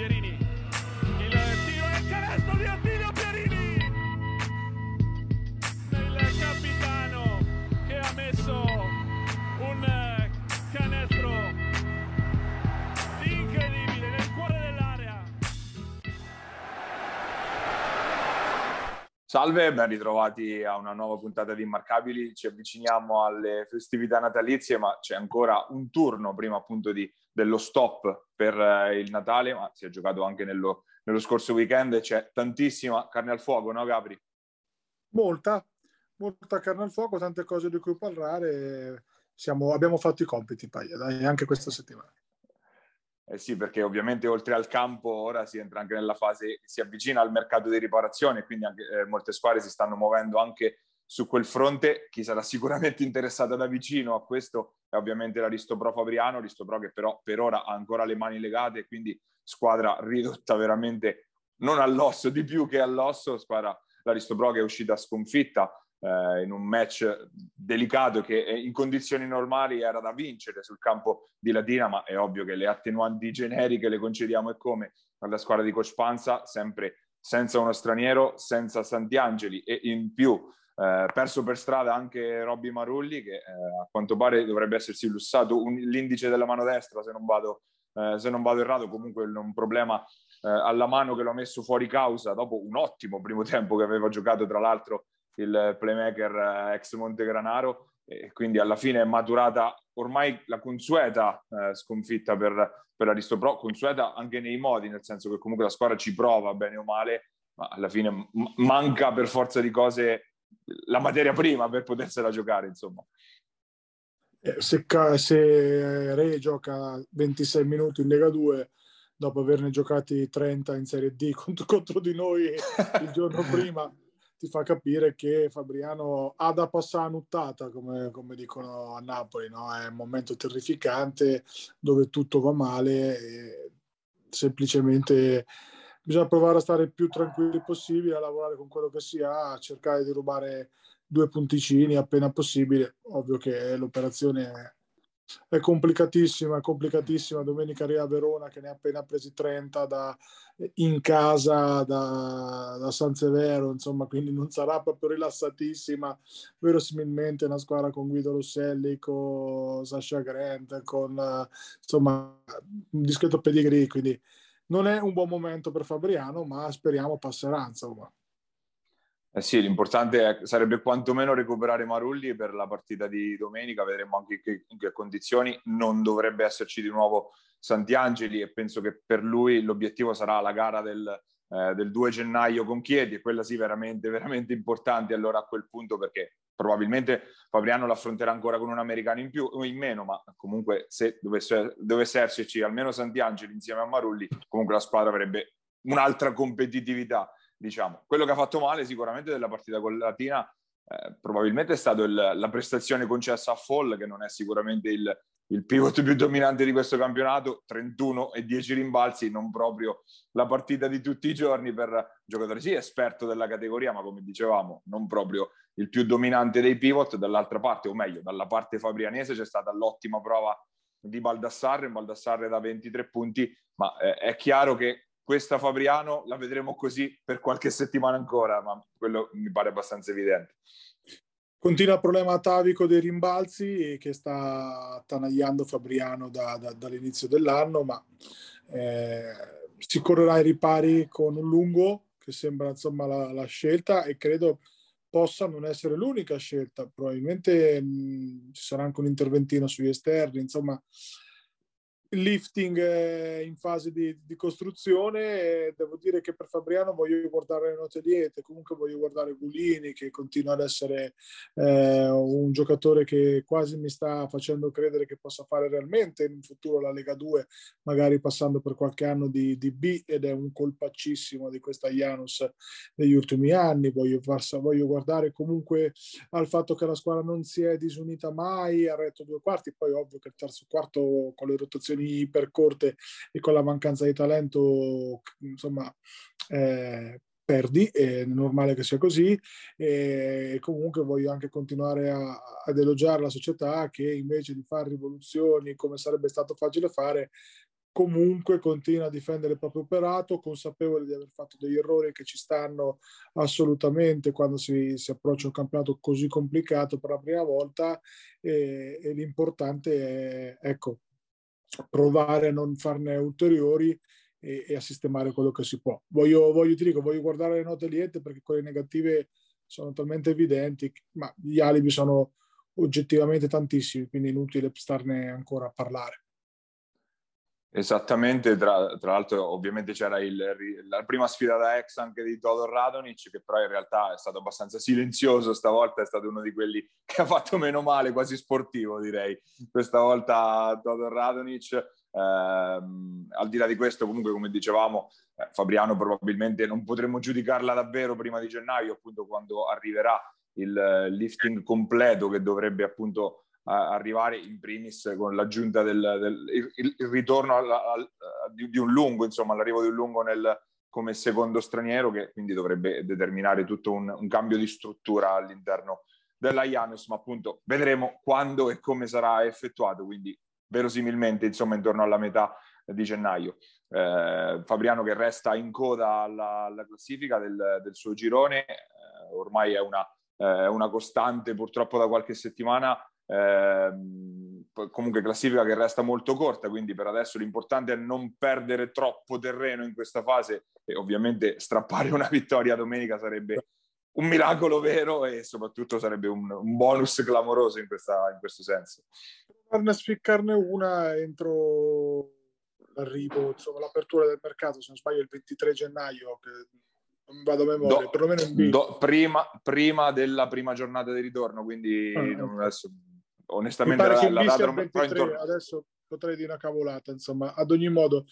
Pierini. Il tiro e il canestro di Attilio Pierini. Il capitano che ha messo un canestro incredibile nel cuore dell'area. Salve, ben ritrovati a una nuova puntata di Immarcabili. Ci avviciniamo alle festività natalizie, ma c'è ancora un turno prima appunto di, dello stop per eh, il Natale, ma si è giocato anche nello, nello scorso weekend. C'è tantissima carne al fuoco, no Gabri? Molta, molta carne al fuoco, tante cose di cui parlare. Siamo, abbiamo fatto i compiti, Paia, dai, anche questa settimana. Eh sì, perché ovviamente oltre al campo ora si entra anche nella fase, si avvicina al mercato di riparazione, quindi anche, eh, molte squadre si stanno muovendo anche su quel fronte. Chi sarà sicuramente interessato da vicino a questo è ovviamente l'Aristopro Fabriano, Aristopro che però per ora ha ancora le mani legate, quindi squadra ridotta veramente non all'osso, di più che all'osso, squadra l'Aristopro che è uscita sconfitta eh, in un match delicato che in condizioni normali era da vincere sul campo di Latina, ma è ovvio che le attenuanti generiche le concediamo e come alla squadra di Coach Panza, sempre senza uno straniero, senza Santiangeli e in più eh, perso per strada anche Robby Marulli che eh, a quanto pare dovrebbe essersi lussato un, l'indice della mano destra se non vado, eh, se non vado errato, comunque un problema eh, alla mano che l'ho messo fuori causa dopo un ottimo primo tempo che aveva giocato tra l'altro il playmaker eh, ex Montegranaro. E quindi alla fine è maturata ormai la consueta sconfitta per, per Aristopro, consueta anche nei modi, nel senso che comunque la squadra ci prova bene o male, ma alla fine manca per forza di cose la materia prima per potersela giocare, insomma. Eh, se, se Re gioca 26 minuti in Lega 2 dopo averne giocati 30 in Serie D contro, contro di noi il giorno prima ti fa capire che Fabriano ha da passare a nuttata, come, come dicono a Napoli, no? è un momento terrificante dove tutto va male e semplicemente bisogna provare a stare più tranquilli possibile, a lavorare con quello che si ha, a cercare di rubare due punticini appena possibile. Ovvio che l'operazione è è complicatissima, è complicatissima. Domenica arriva Verona che ne ha appena presi 30 da, in casa da, da San Severo, insomma, quindi non sarà proprio rilassatissima. Verosimilmente una squadra con Guido Rosselli, con Sasha Grant, con insomma un discreto pedigree, quindi non è un buon momento per Fabriano, ma speriamo passerà, insomma. Eh sì, l'importante sarebbe quantomeno recuperare Marulli per la partita di domenica, vedremo anche che, in che condizioni. Non dovrebbe esserci di nuovo Santiangeli e penso che per lui l'obiettivo sarà la gara del, eh, del 2 gennaio con Chiedi e quella sì veramente, veramente importante allora a quel punto perché probabilmente Fabriano l'affronterà ancora con un americano in più o in meno, ma comunque se dovesse, dovesse esserci almeno Santiangeli insieme a Marulli, comunque la squadra avrebbe un'altra competitività diciamo. Quello che ha fatto male sicuramente della partita con Latina eh, probabilmente è stata la prestazione concessa a Fall, che non è sicuramente il, il pivot più dominante di questo campionato, 31 e 10 rimbalzi, non proprio la partita di tutti i giorni per giocatore sì esperto della categoria, ma come dicevamo, non proprio il più dominante dei pivot. Dall'altra parte, o meglio, dalla parte fabrianese c'è stata l'ottima prova di Baldassarre, Baldassarre da 23 punti, ma eh, è chiaro che questa Fabriano la vedremo così per qualche settimana ancora, ma quello mi pare abbastanza evidente. Continua il problema atavico dei rimbalzi che sta attanagliando Fabriano da, da, dall'inizio dell'anno, ma eh, si correrà ai ripari con un lungo che sembra insomma la, la scelta e credo possa non essere l'unica scelta. Probabilmente mh, ci sarà anche un interventino sugli esterni, insomma lifting in fase di, di costruzione. devo dire che per Fabriano voglio guardare le note liete, comunque voglio guardare Gulini che continua ad essere eh, un giocatore che quasi mi sta facendo credere che possa fare realmente in futuro la Lega 2, magari passando per qualche anno di, di B ed è un colpaccissimo di questa Janus negli ultimi anni. Voglio, voglio guardare comunque al fatto che la squadra non si è disunita mai, ha retto due quarti, poi ovvio che il terzo quarto con le rotazioni prestazioni ipercorte e con la mancanza di talento, insomma, eh, perdi, è normale che sia così e comunque voglio anche continuare a, ad elogiare la società che invece di fare rivoluzioni come sarebbe stato facile fare comunque continua a difendere il proprio operato, consapevole di aver fatto degli errori che ci stanno assolutamente quando si, si approccia un campionato così complicato per la prima volta e, e l'importante è ecco, provare a non farne ulteriori e, e, a sistemare quello che si può. Voglio, voglio, ti dico, voglio guardare le note liete perché quelle negative sono talmente evidenti, ma gli alibi sono oggettivamente tantissimi, quindi inutile starne ancora a parlare. Esattamente, tra, tra, l'altro ovviamente c'era il, la prima sfida da ex anche di Todor Radonic che però in realtà è stato abbastanza silenzioso, stavolta è stato uno di quelli che ha fatto meno male, quasi sportivo direi, questa volta Todor Radonic. Eh, al di là di questo comunque come dicevamo eh, Fabriano probabilmente non potremo giudicarla davvero prima di gennaio appunto quando arriverà il lifting completo che dovrebbe appunto arrivare in primis con l'aggiunta del, del il, il, ritorno al, al, di, di, un lungo, insomma, l'arrivo di un lungo nel, come secondo straniero, che quindi dovrebbe determinare tutto un, un cambio di struttura all'interno della Janus, ma appunto vedremo quando e come sarà effettuato, quindi verosimilmente insomma intorno alla metà di gennaio. Eh, Fabriano che resta in coda alla, alla classifica del, del, suo girone, eh, ormai è una, eh, una costante purtroppo da qualche settimana, eh, comunque classifica che resta molto corta, quindi per adesso l'importante è non perdere troppo terreno in questa fase e ovviamente strappare una vittoria domenica sarebbe un miracolo vero e soprattutto sarebbe un, un bonus clamoroso in, questa, in questo senso. Provarne a spiccarne una entro l'arrivo, insomma l'apertura del mercato, se non sbaglio il 23 gennaio, che non vado a memoria, do, perlomeno in do, prima, prima, della prima giornata di ritorno, quindi ah, non, adesso onestamente la, la data 23, adesso potrei dire una cavolata insomma ad ogni modo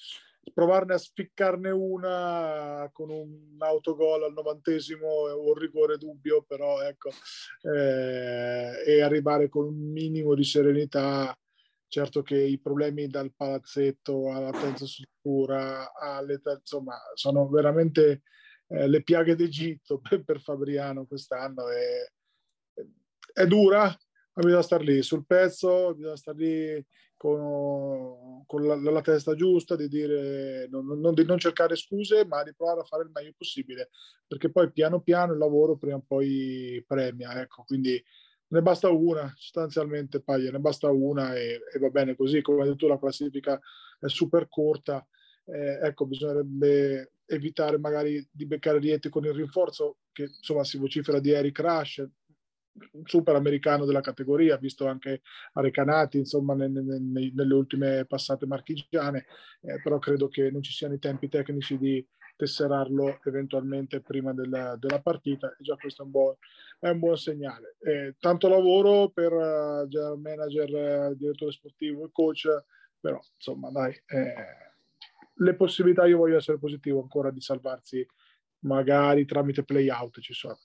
provarne a spiccarne una con un autogol al novantesimo è un rigore dubbio però ecco eh, e arrivare con un minimo di serenità certo che i problemi dal palazzetto alla terza struttura all'età insomma sono veramente eh, le piaghe d'Egitto per, per Fabriano quest'anno e, è dura ma bisogna stare lì sul pezzo, bisogna stare lì con, con la, la, testa giusta, di dire non, non, di non cercare scuse, ma di provare a fare il meglio possibile, perché poi piano piano il lavoro prima o poi premia, ecco, quindi ne basta una, sostanzialmente Paglia, ne basta una e, e, va bene così, come hai detto la classifica è super corta, eh, ecco, bisognerebbe evitare magari di beccare Rieti con il rinforzo che insomma si vocifera di Eric Rush, super americano della categoria, visto anche Arecanati, insomma, ne, ne, ne, nelle ultime passate marchigiane, eh, però credo che non ci siano i tempi tecnici di tesserarlo eventualmente prima della, della partita e già questo è un buon, è un buon segnale. Eh, tanto lavoro per uh, manager, uh, direttore sportivo e coach, però insomma dai, eh, le possibilità io voglio essere positivo ancora di salvarsi magari tramite play out ci sono.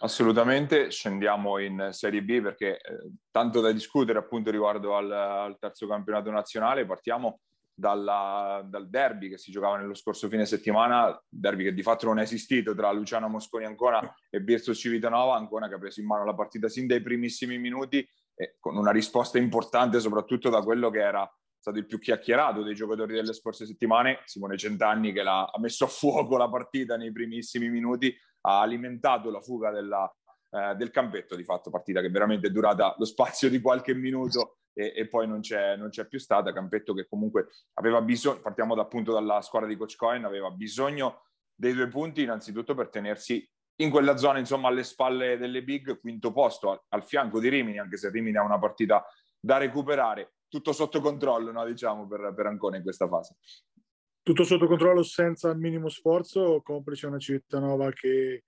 Assolutamente, scendiamo in Serie B perché eh, tanto da discutere appunto riguardo al, al terzo campionato nazionale. Partiamo dalla, dal derby che si giocava nello scorso fine settimana, derby che di fatto non è esistito tra Luciano Mosconi Ancona e Virtus Civitanova, Ancona che ha preso in mano la partita sin dai primissimi minuti e con una risposta importante soprattutto da quello che era stato il più chiacchierato dei giocatori delle scorse settimane, Simone Centanni che l'ha, ha messo a fuoco la partita nei primissimi minuti, ha alimentato la fuga della, eh, del campetto di fatto, partita che veramente è durata lo spazio di qualche minuto e, e poi non c'è, non c'è, più stata, campetto che comunque aveva bisogno, partiamo da, appunto dalla squadra di Coach Cohen, aveva bisogno dei due punti innanzitutto per tenersi in quella zona, insomma, alle spalle delle big, quinto posto, al, al fianco di Rimini, anche se Rimini ha una partita da recuperare, tutto sotto controllo, no, diciamo, per, per Ancona in questa fase tutto sotto controllo senza il minimo sforzo, complice una Civitanova che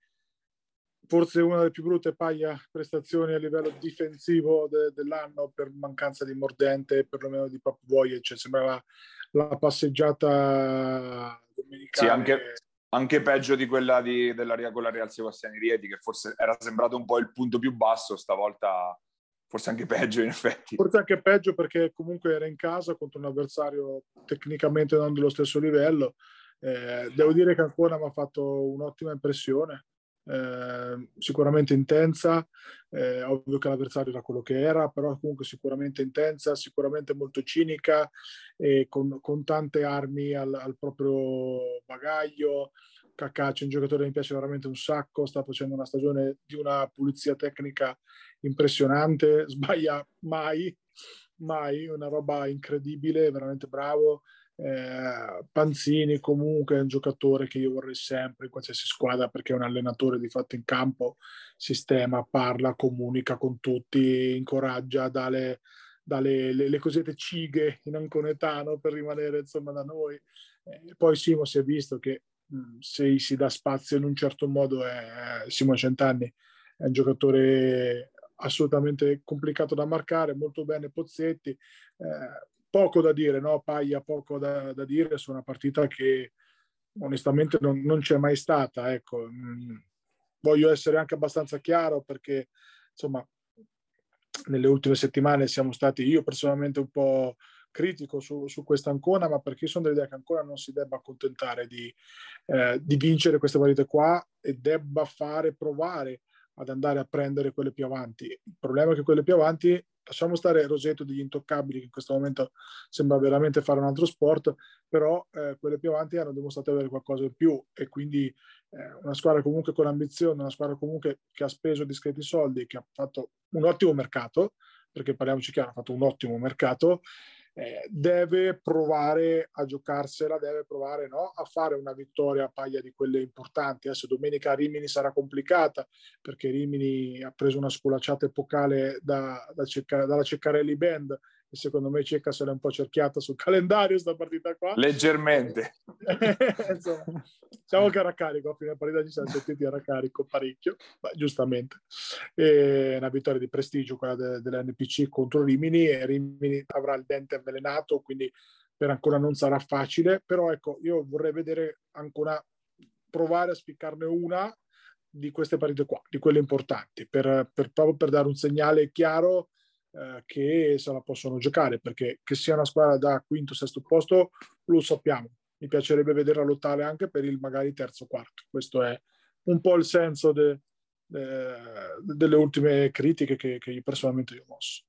forse una delle più brutte paia prestazioni a livello difensivo de- dell'anno per mancanza di mordente, perlomeno di Pop Voyage, cioè sembrava la passeggiata domenicale. Sì, anche, anche peggio di quella di, della, con la Real Sebastiani Rieti, che forse era sembrato un po' il punto più basso, stavolta forse anche peggio in effetti. Forse anche peggio perché comunque era in casa contro un avversario tecnicamente non dello stesso livello. Eh, devo dire che ancora mi ha fatto un'ottima impressione. eh, sicuramente intensa, eh, ovvio che l'avversario era quello che era, però comunque sicuramente intensa, sicuramente molto cinica e con, con tante armi al, al proprio bagaglio. Cacaccio è un giocatore che mi piace veramente un sacco, sta facendo una stagione di una pulizia tecnica impressionante, sbaglia mai, mai, una roba incredibile, veramente bravo. Eh, Panzini comunque è un giocatore che io vorrei sempre in qualsiasi squadra perché è un allenatore di fatto in campo, sistema, parla, comunica con tutti, incoraggia, dà le, dà le, le, le cosiddette cighe in anconetano per rimanere insomma da noi. Eh, poi Simo si è visto che se si dà spazio in un certo modo è Simo Centanni è un giocatore assolutamente complicato da marcare, molto bene Pozzetti. Eh, poco da dire, no? Paglia poco da, da, dire su una partita che onestamente non, non c'è mai stata. Ecco. Mm, voglio essere anche abbastanza chiaro perché insomma nelle ultime settimane siamo stati io personalmente un po' critico su, su questa Ancona, ma perché sono dell'idea che ancora non si debba accontentare di, eh, di vincere queste partite qua e debba fare provare ad andare a prendere quelle più avanti. Il problema è che quelle più avanti lasciamo stare Roseto degli intoccabili che in questo momento sembra veramente fare un altro sport, però eh, quelle più avanti hanno dimostrato di avere qualcosa in più e quindi eh, una squadra comunque con ambizione, una squadra comunque che ha speso discreti soldi, che ha fatto un ottimo mercato, perché parliamoci chiaro, ha fatto un ottimo mercato eh, deve provare a giocarsela, deve provare no, a fare una vittoria a paglia di quelle importanti. Adesso domenica a Rimini sarà complicata perché Rimini ha preso una sculacciata epocale da, da Cecca, dalla Ceccarelli Band e secondo me Cecca se l'è un po' cerchiata sul calendario sta partita qua. Leggermente. Insomma, diciamo che era carico, a fine partita ci siamo sentiti era carico parecchio, ma giustamente. E una vittoria di prestigio quella de- dell'NPC contro Rimini e Rimini avrà il dente avvelenato, quindi per ancora non sarà facile, però ecco, io vorrei vedere ancora provare a spiccarne una di queste partite qua, di quelle importanti, per, per, proprio per dare un segnale chiaro eh, che se la possono giocare, perché che sia una squadra da quinto o sesto posto lo sappiamo. Mi piacerebbe vederla lottare anche per il magari terzo o quarto. Questo è un po' il senso de, de, delle ultime critiche che, che io personalmente ho mosso.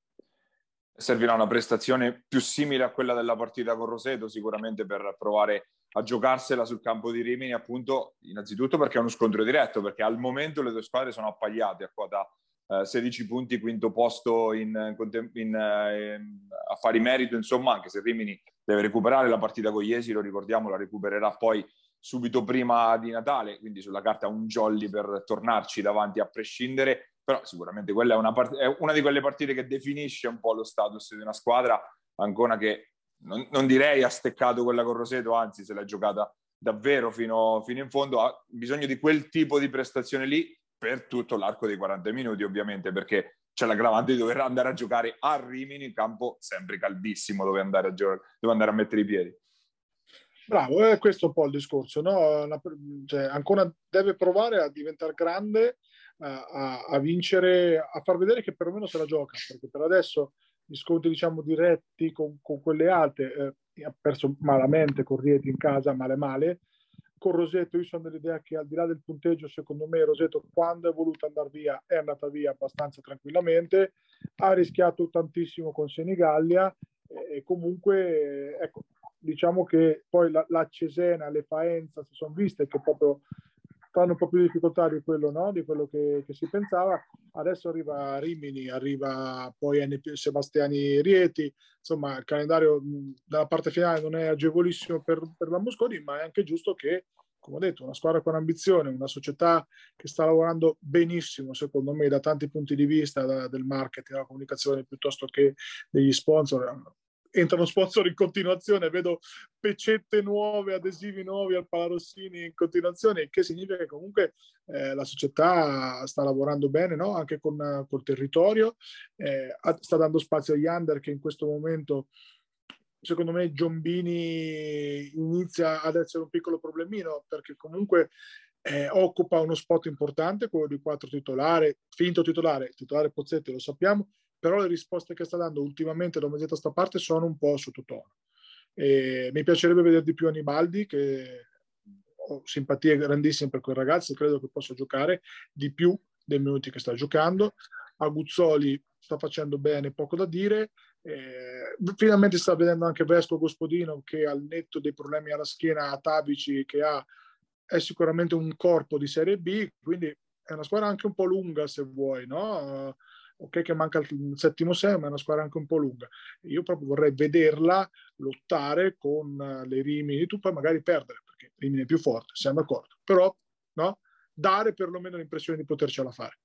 Servirà una prestazione più simile a quella della partita con Roseto, sicuramente per provare a giocarsela sul campo di Rimini, appunto, innanzitutto perché è uno scontro diretto, perché al momento le due squadre sono appagliate a quota 16 eh, punti, quinto posto in, in, in, eh, affari merito, insomma, anche se Rimini deve recuperare la partita con Iesi, lo ricordiamo, la recupererà poi subito prima di Natale, quindi sulla carta un jolly per tornarci davanti a prescindere, però sicuramente quella è una, part- è una di quelle partite che definisce un po' lo status di una squadra, Ancona che non, non direi ha steccato quella con Roseto, anzi se l'ha giocata davvero fino, fino in fondo, ha bisogno di quel tipo di prestazione lì per tutto l'arco dei 40 minuti, ovviamente, perché c'è l'aggravante di dover andare a giocare a Rimini, in campo sempre caldissimo dove andare a, gio- dove andare a mettere i piedi. Bravo, è questo un po' il discorso, no? Una, cioè, ancora deve provare a diventare grande, a, a, vincere, a far vedere che perlomeno se la gioca, perché per adesso gli scontri diciamo diretti con, con quelle alte eh, ha perso malamente con Rieti in casa, male male, con Roseto io sono dell'idea che al di là del punteggio secondo me Roseto quando è voluto andare via è andata via abbastanza tranquillamente ha rischiato tantissimo con Senigallia e comunque ecco diciamo che poi la, la Cesena le Faenza si sono viste che proprio fanno un po' più difficoltà di quello, no? di quello che, che, si pensava. Adesso arriva Rimini, arriva poi NP Sebastiani Rieti, insomma il calendario dalla parte finale non è agevolissimo per, per la Mosconi, ma è anche giusto che, come ho detto, una squadra con ambizione, una società che sta lavorando benissimo, secondo me, da tanti punti di vista, da, del marketing, della comunicazione piuttosto che degli sponsor, entrano sponsor in continuazione, vedo pecette nuove, adesivi nuovi al Palarossini in continuazione, che significa che comunque eh, la società sta lavorando bene no? anche con col territorio, eh, sta dando spazio agli under che in questo momento secondo me Giombini inizia ad essere un piccolo problemino perché comunque eh, occupa uno spot importante, quello di quattro titolare, finto titolare, titolare Pozzetti lo sappiamo, però le risposte che sta dando ultimamente da mesetto a sta parte sono un po' sottotono. E mi piacerebbe vedere di più Anibaldi, che ho simpatie grandissime per quel ragazzo, credo che possa giocare di più dei minuti che sta giocando. Aguzzoli sta facendo bene, poco da dire. Eh, finalmente sta vedendo anche Vesco Gospodino che al netto dei problemi alla schiena atavici che ha è sicuramente un corpo di Serie B, quindi è una squadra anche un po' lunga se vuoi, no? Ok che manca il settimo sei, ma è una squadra anche un po' lunga. Io proprio vorrei vederla lottare con le Rimini, tu poi magari perdere, perché Rimini è più forte, siamo d'accordo, però no? dare perlomeno l'impressione di potercela fare.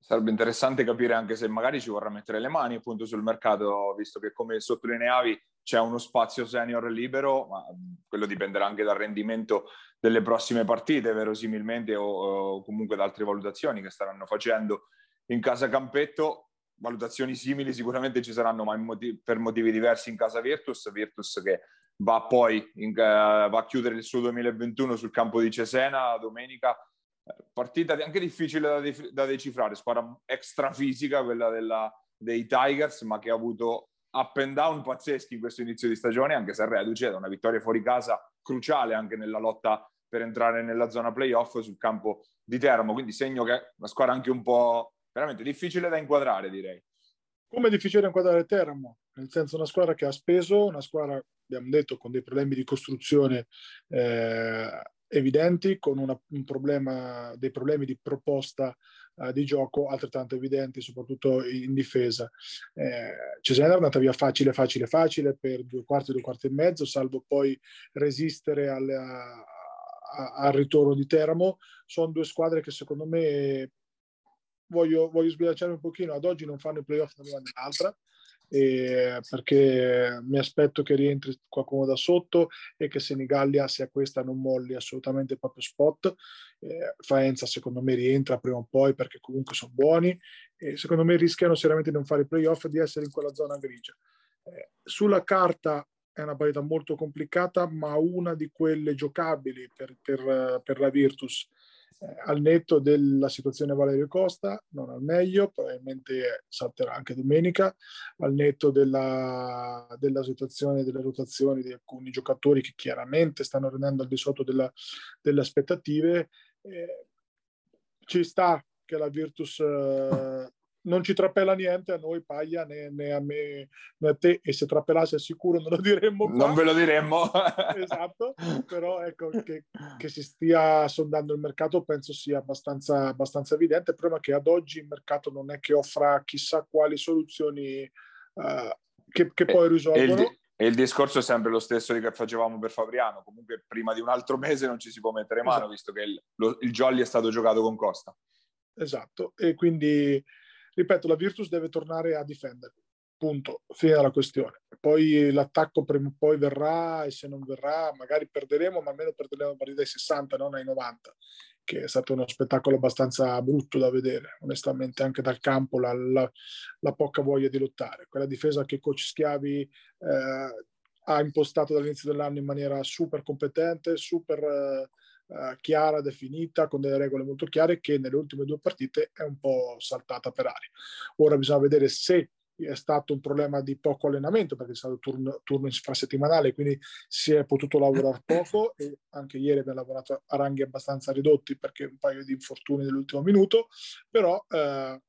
Sarebbe interessante capire anche se magari ci vorrà mettere le mani appunto sul mercato, visto che come sottolineavi c'è uno spazio senior libero, ma quello dipenderà anche dal rendimento delle prossime partite, verosimilmente, o, o comunque da altre valutazioni che staranno facendo in casa Campetto. Valutazioni simili sicuramente ci saranno, ma motivi, per motivi diversi in casa Virtus. Virtus che va poi in, uh, va a chiudere il suo 2021 sul campo di Cesena domenica. Partita anche difficile da, de- da decifrare, squadra extra fisica, quella della, dei Tigers, ma che ha avuto up and down pazzeschi in questo inizio di stagione, anche se reduce da una vittoria fuori casa cruciale anche nella lotta per entrare nella zona playoff sul campo di Teramo. Quindi segno che una squadra anche un po' veramente difficile da inquadrare, direi. Come è difficile da inquadrare Teramo? Nel senso una squadra che ha speso, una squadra, abbiamo detto, con dei problemi di costruzione eh, evidenti, con una, un problema, dei problemi di proposta uh, di gioco altrettanto evidenti, soprattutto in difesa. Eh, Cesena è andata via facile, facile, facile per due quarti, due quarti e mezzo, salvo poi resistere al, a, a, al ritorno di Teramo. Sono due squadre che secondo me voglio, voglio sbilanciare un pochino, ad oggi non fanno i playoff né una né l'altra, eh, perché mi aspetto che rientri qualcuno da sotto e che Senigallia sia questa non molli assolutamente il proprio spot. Eh, Faenza secondo me rientra prima o poi perché comunque sono buoni e secondo me rischiano seriamente di non fare i playoff e di essere in quella zona grigia. Eh, sulla carta è una partita molto complicata, ma una di quelle giocabili per, per, per la Virtus al netto della situazione Valerio Costa, non al meglio, probabilmente salterà anche domenica, al netto della, della situazione delle rotazioni di alcuni giocatori che chiaramente stanno rendendo al di sotto della, delle aspettative, eh, ci sta che la Virtus eh, non ci trappela niente a noi, Paglia, né, né, a me né a te, e se trappelasse sicuro non lo diremmo. Qua. Non ve lo diremmo. esatto, però ecco che, che, si stia sondando il mercato penso sia abbastanza, abbastanza evidente. Il problema è che ad oggi il mercato non è che offra chissà quali soluzioni uh, che, che, poi risolvono. E, il discorso è sempre lo stesso che facevamo per Fabriano. Comunque, prima di un altro mese non ci si può mettere mano, esatto. visto che il, lo, il jolly è stato giocato con Costa. Esatto, e quindi ripeto, la Virtus deve tornare a difendere. Punto, fine della questione. Poi l'attacco prima o poi verrà e se non verrà magari perderemo, ma almeno perderemo a partita ai 60, non ai 90, che è stato uno spettacolo abbastanza brutto da vedere, onestamente anche dal campo la, la, la poca voglia di lottare. Quella difesa che coach Schiavi eh, ha impostato dall'inizio dell'anno in maniera super competente, super... Eh, uh, chiara, definita, con delle regole molto chiare che nelle ultime due partite è un po' saltata per aria. Ora bisogna vedere se è stato un problema di poco allenamento perché è stato turno, turno infrasettimanale, quindi si è potuto lavorare poco e anche ieri abbiamo lavorato a ranghi abbastanza ridotti perché un paio di infortuni nell'ultimo minuto, però eh,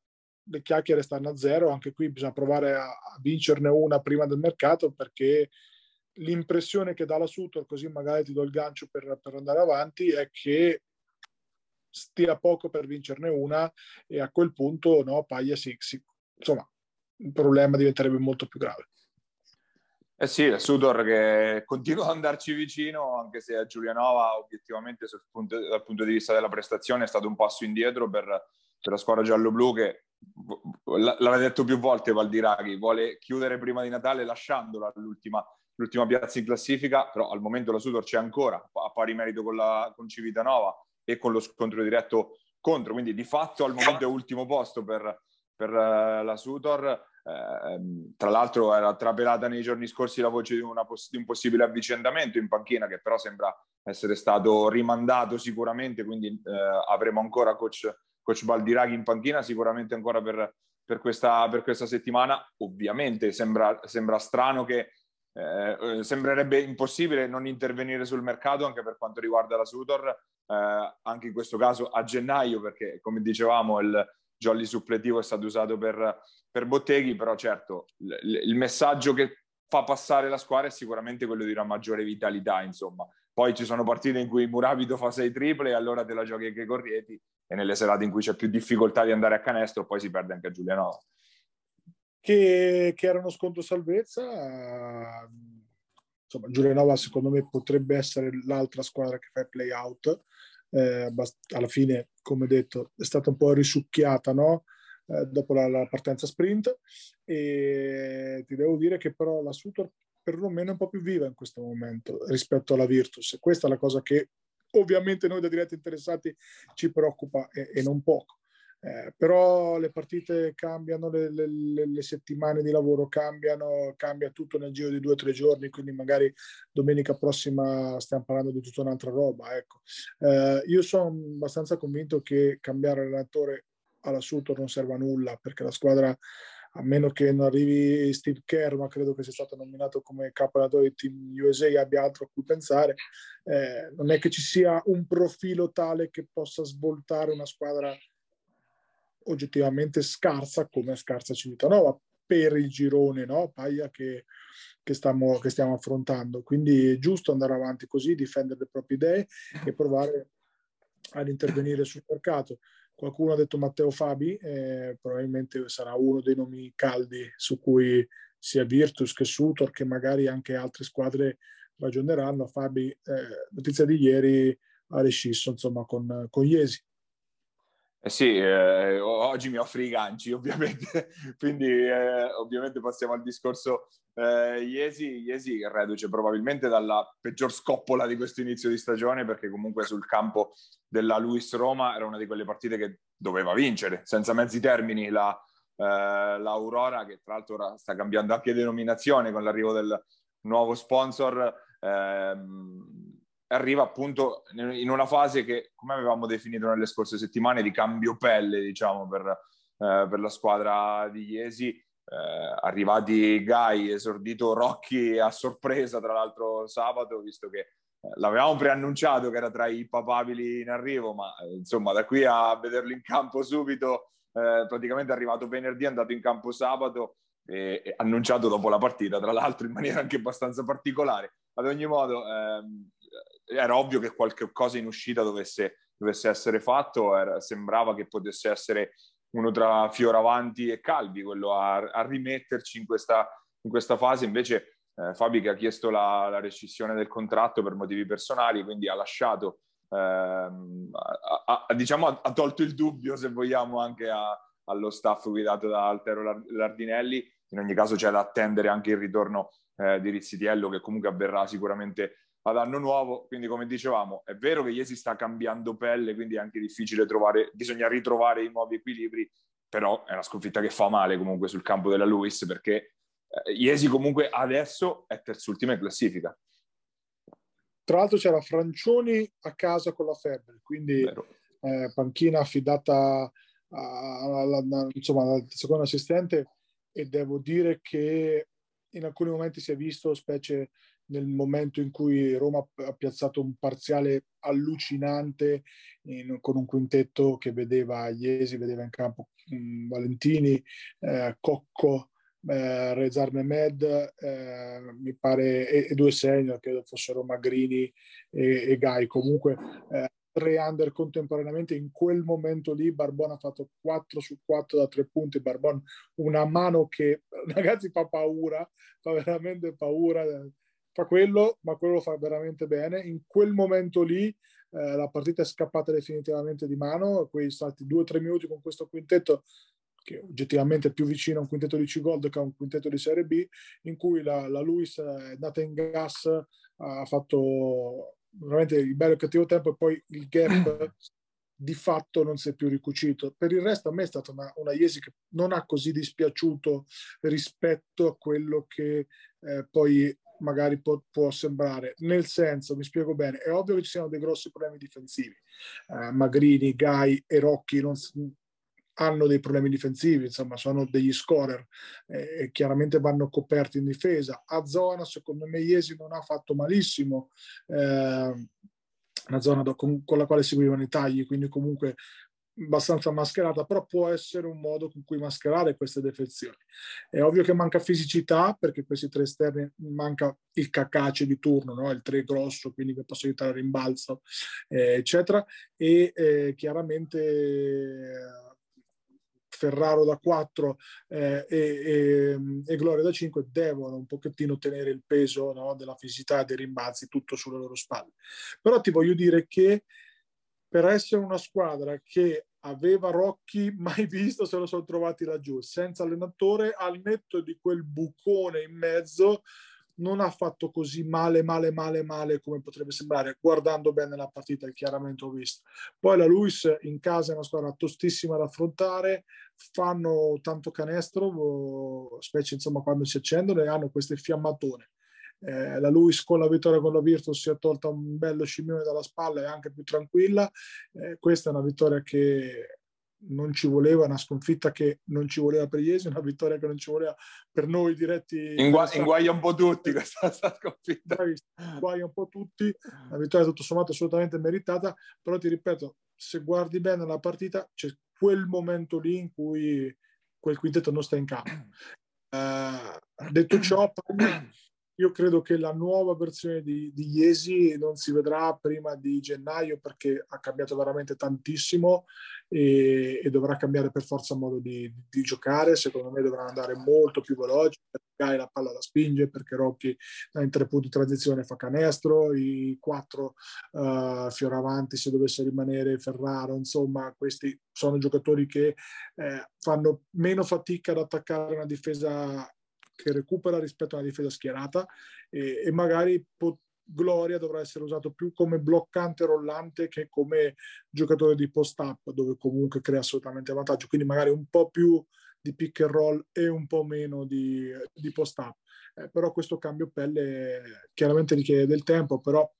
le chiacchiere stanno a zero, anche qui bisogna provare a, a vincerne una prima del mercato perché l'impressione che dà la Sutor, così magari ti do il gancio per, per andare avanti, è che stia poco per vincerne una e a quel punto no, Paglia si, si, insomma il problema diventerebbe molto più grave. Eh sì, la Sudor che continua ad andarci vicino, anche se a Giulianova obiettivamente punto, dal punto di vista della prestazione è stato un passo indietro per, per la squadra giallo-blu che l'aveva detto più volte Valdiraghi, vuole chiudere prima di Natale lasciandola all'ultima l'ultima piazza in classifica, però al momento la Sudor c'è ancora a pari merito con, la, con Civitanova e con lo scontro diretto contro, quindi di fatto al momento è ultimo posto per, per uh, la Sudor. Eh, tra l'altro era trapelata nei giorni scorsi la voce di, poss- di, un possibile avvicendamento in panchina che però sembra essere stato rimandato sicuramente, quindi eh, avremo ancora coach, coach Baldiraghi in panchina sicuramente ancora per, per, questa, per questa settimana. Ovviamente sembra, sembra strano che eh, sembrerebbe impossibile non intervenire sul mercato anche per quanto riguarda la Sutor, eh, anche in questo caso a gennaio, perché come dicevamo il jolly suppletivo è stato usato per, per Botteghi, però certo il, il messaggio che fa passare la squadra è sicuramente quello di una maggiore vitalità, insomma. Poi ci sono partite in cui Murabido fa sei triple e allora te la giochi anche con Rieti e nelle serate in cui c'è più difficoltà di andare a canestro poi si perde anche a Giulianova. Che, che era uno sconto salvezza, insomma Giulianova secondo me potrebbe essere l'altra squadra che fa il play out, eh, alla fine come detto è stata un po' risucchiata, no? Eh, dopo la, la, partenza sprint e ti devo dire che però la Sutor perlomeno è un po' più viva in questo momento rispetto alla Virtus e questa è la cosa che ovviamente noi da diretti interessati ci preoccupa e, e non poco. Eh, però le partite cambiano, le, le, le, settimane di lavoro cambiano, cambia tutto nel giro di due o tre giorni, quindi magari domenica prossima stiamo parlando di tutta un'altra roba. Ecco. Eh, io sono abbastanza convinto che cambiare allenatore alla Sutor non serve a nulla perché la squadra a meno che non arrivi Steve Kerr, ma credo che sia stato nominato come capo allenatore di Team USA abbia altro a cui pensare, eh, non è che ci sia un profilo tale che possa svoltare una squadra oggettivamente scarsa come scarsa Civitanova per il girone, no? Paia che, che, stiamo, che stiamo affrontando. Quindi è giusto andare avanti così, difendere le proprie idee e provare ad intervenire sul mercato. Qualcuno ha detto Matteo Fabi, eh, probabilmente sarà uno dei nomi caldi su cui sia Virtus che Sutor, che magari anche altre squadre ragioneranno. Fabi, eh, notizia di ieri, ha rescisso insomma con, con Iesi. Eh sì, eh, oggi mi offri i ganci, ovviamente, quindi eh, ovviamente passiamo al discorso eh, Iesi. Iesi reduce probabilmente dalla peggior scoppola di questo inizio di stagione, perché comunque sul campo della Luis Roma era una di quelle partite che doveva vincere, senza mezzi termini, la, eh, l'Aurora, che tra l'altro ora sta cambiando anche denominazione con l'arrivo del nuovo sponsor. Ehm, arriva appunto in una fase che, come avevamo definito nelle scorse settimane, di cambio pelle, diciamo, per, eh, per la squadra di Iesi. Eh, arrivati Gai, esordito Rocchi a sorpresa, tra l'altro sabato, visto che eh, l'avevamo preannunciato che era tra i papabili in arrivo, ma eh, insomma da qui a vederlo in campo subito, eh, praticamente è arrivato venerdì, è andato in campo sabato e, e annunciato dopo la partita, tra l'altro in maniera anche abbastanza particolare. Ad ogni modo, ehm, era ovvio che qualche cosa in uscita dovesse, dovesse essere fatto, era, sembrava che potesse essere uno tra Fioravanti e Calvi, quello a, a rimetterci in questa, in questa, fase, invece eh, Fabi che ha chiesto la, la, rescissione del contratto per motivi personali, quindi ha lasciato, ehm, ha, ha, diciamo, ha, tolto il dubbio, se vogliamo, anche allo staff guidato da Altero Lardinelli, in ogni caso c'è da attendere anche il ritorno eh, di Rizzitiello che comunque avverrà sicuramente ad anno nuovo, quindi come dicevamo è vero che Iesi sta cambiando pelle, quindi è anche difficile trovare, bisogna ritrovare i nuovi equilibri, però è una sconfitta che fa male comunque sul campo della Lewis perché eh, Iesi comunque adesso è terzultima in classifica. Tra l'altro c'era Francioni a casa con la febbre, quindi eh, panchina affidata alla, insomma, al secondo assistente e devo dire che in alcuni momenti si è visto, specie nel momento in cui Roma ha piazzato un parziale allucinante in, con un quintetto che vedeva Iesi, vedeva in campo um, Valentini, eh, Cocco, eh, Rezar Mehmed, eh, mi pare, e, e, due senior, credo fossero Magrini e, e Gai. Comunque eh, tre under contemporaneamente. In quel momento lì Barbon ha fatto 4 su 4 da tre punti. Barbon una mano che ragazzi fa paura fa veramente paura fa quello, ma quello lo fa veramente bene. In quel momento lì eh, la partita è scappata definitivamente di mano, quei stati due o tre minuti con questo quintetto che oggettivamente è più vicino a un quintetto di C-Gold che a un quintetto di Serie B, in cui la, la Luis è andata in gas, ha fatto veramente il bello e il cattivo tempo e poi il gap di fatto non si è più ricucito. Per il resto a me è stata una, una Iesi che non ha così dispiaciuto rispetto a quello che eh, poi magari può, può, sembrare. Nel senso, mi spiego bene, è ovvio che ci siano dei grossi problemi difensivi. Eh, Magrini, Gai e Rocchi non, hanno dei problemi difensivi, insomma, sono degli scorer eh, e chiaramente vanno coperti in difesa. A zona, secondo me, Iesi non ha fatto malissimo. Eh, una zona con, con, la quale seguivano i tagli, quindi comunque abbastanza mascherata, però può essere un modo con cui mascherare queste defezioni. È ovvio che manca fisicità perché questi tre esterni manca il cacace di turno, no? il tre grosso, quindi che possa aiutare a rimbalzo, eh, eccetera, e eh, chiaramente eh, Ferraro da 4 eh, e, e, e, Gloria da 5 devono un pochettino tenere il peso no? della fisicità dei rimbalzi tutto sulle loro spalle. Però ti voglio dire che per essere una squadra che aveva Rocchi mai visto se lo sono trovati laggiù, senza allenatore, al netto di quel bucone in mezzo, non ha fatto così male, male, male, male come potrebbe sembrare, guardando bene la partita, chiaramente ho visto. Poi la Luis in casa è una squadra tostissima da affrontare, fanno tanto canestro, specie insomma quando si accendono e hanno queste fiammatone. Eh, la Luis con la vittoria con la Virtus si è tolta un bello scimmione dalla spalla e anche più tranquilla. Eh, questa è una vittoria che non ci voleva, una sconfitta che non ci voleva per Iesi, una vittoria che non ci voleva per noi diretti. Ingua- inguaia un po' tutti questa, sconfitta. Inguaia un po' tutti, una vittoria tutto sommato assolutamente meritata, però ti ripeto, se guardi bene la partita c'è quel momento lì in cui quel quintetto non sta in campo. Uh, detto ciò, io credo che la nuova versione di, di Iesi non si vedrà prima di gennaio perché ha cambiato veramente tantissimo e, e dovrà cambiare per forza modo di, di, giocare. Secondo me dovrà andare molto più veloce perché la palla la spinge, perché Rocchi in tre punti di transizione fa canestro, i quattro uh, fioravanti se dovesse rimanere Ferraro, insomma questi sono giocatori che eh, fanno meno fatica ad attaccare una difesa che recupera rispetto alla difesa schierata e, e magari pot- Gloria dovrà essere usato più come bloccante rollante che come giocatore di post-up, dove comunque crea assolutamente vantaggio. Quindi magari un po' più di pick and roll e un po' meno di, di post-up. Eh, però questo cambio pelle chiaramente richiede del tempo, però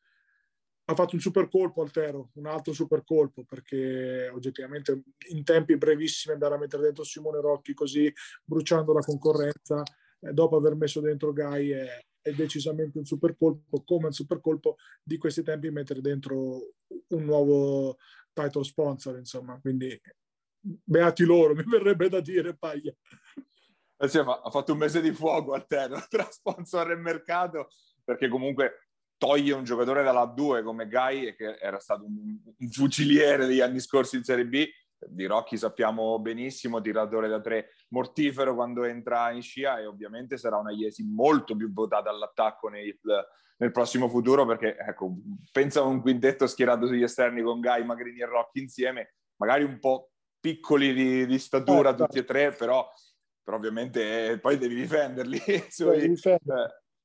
ha fatto un super colpo Altero, un altro super colpo, perché oggettivamente in tempi brevissimi andare a mettere dentro Simone Rocchi così, bruciando la concorrenza, dopo aver messo dentro Gai è, è, decisamente un super colpo, come un super colpo di questi tempi mettere dentro un nuovo title sponsor, insomma, quindi beati loro, mi verrebbe da dire, Paglia. Eh sì, ha fatto un mese di fuoco alterno tra sponsor e mercato, perché comunque toglie un giocatore dalla 2 come Gai, che era stato un fuciliere degli anni scorsi in Serie B, di Rocchi sappiamo benissimo, tiratore da tre mortifero quando entra in scia e ovviamente sarà una Iesi molto più votata all'attacco nel, nel prossimo futuro perché ecco, pensa a un quintetto schierato sugli esterni con Gai, Magrini e Rocchi insieme, magari un po' piccoli di, di statura certo. tutti e tre, però, però ovviamente eh, poi devi difenderli. Sui, eh,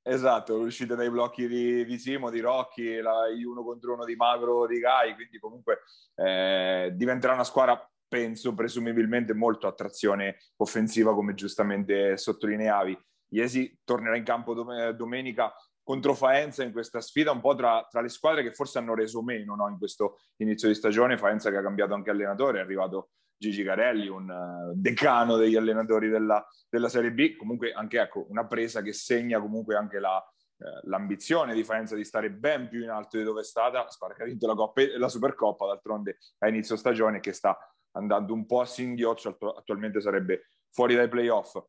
esatto, uscite dai blocchi di, di Simo, di Rocchi, la, uno contro uno di Magro, di Gai, quindi comunque eh, diventerà una squadra penso presumibilmente molto attrazione offensiva come giustamente sottolineavi. Iesi tornerà in campo dom- domenica contro Faenza in questa sfida un po' tra, tra le squadre che forse hanno reso meno no? in questo inizio di stagione. Faenza che ha cambiato anche allenatore, è arrivato Gigi Carelli, un uh, decano degli allenatori della, della, Serie B. Comunque anche ecco, una presa che segna comunque anche la, eh, l'ambizione di Faenza di stare ben più in alto di dove è stata, squadra che ha vinto la, Coppa, la Supercoppa d'altronde a inizio stagione che sta andando un po' a singhiozzo, attualmente sarebbe fuori dai playoff.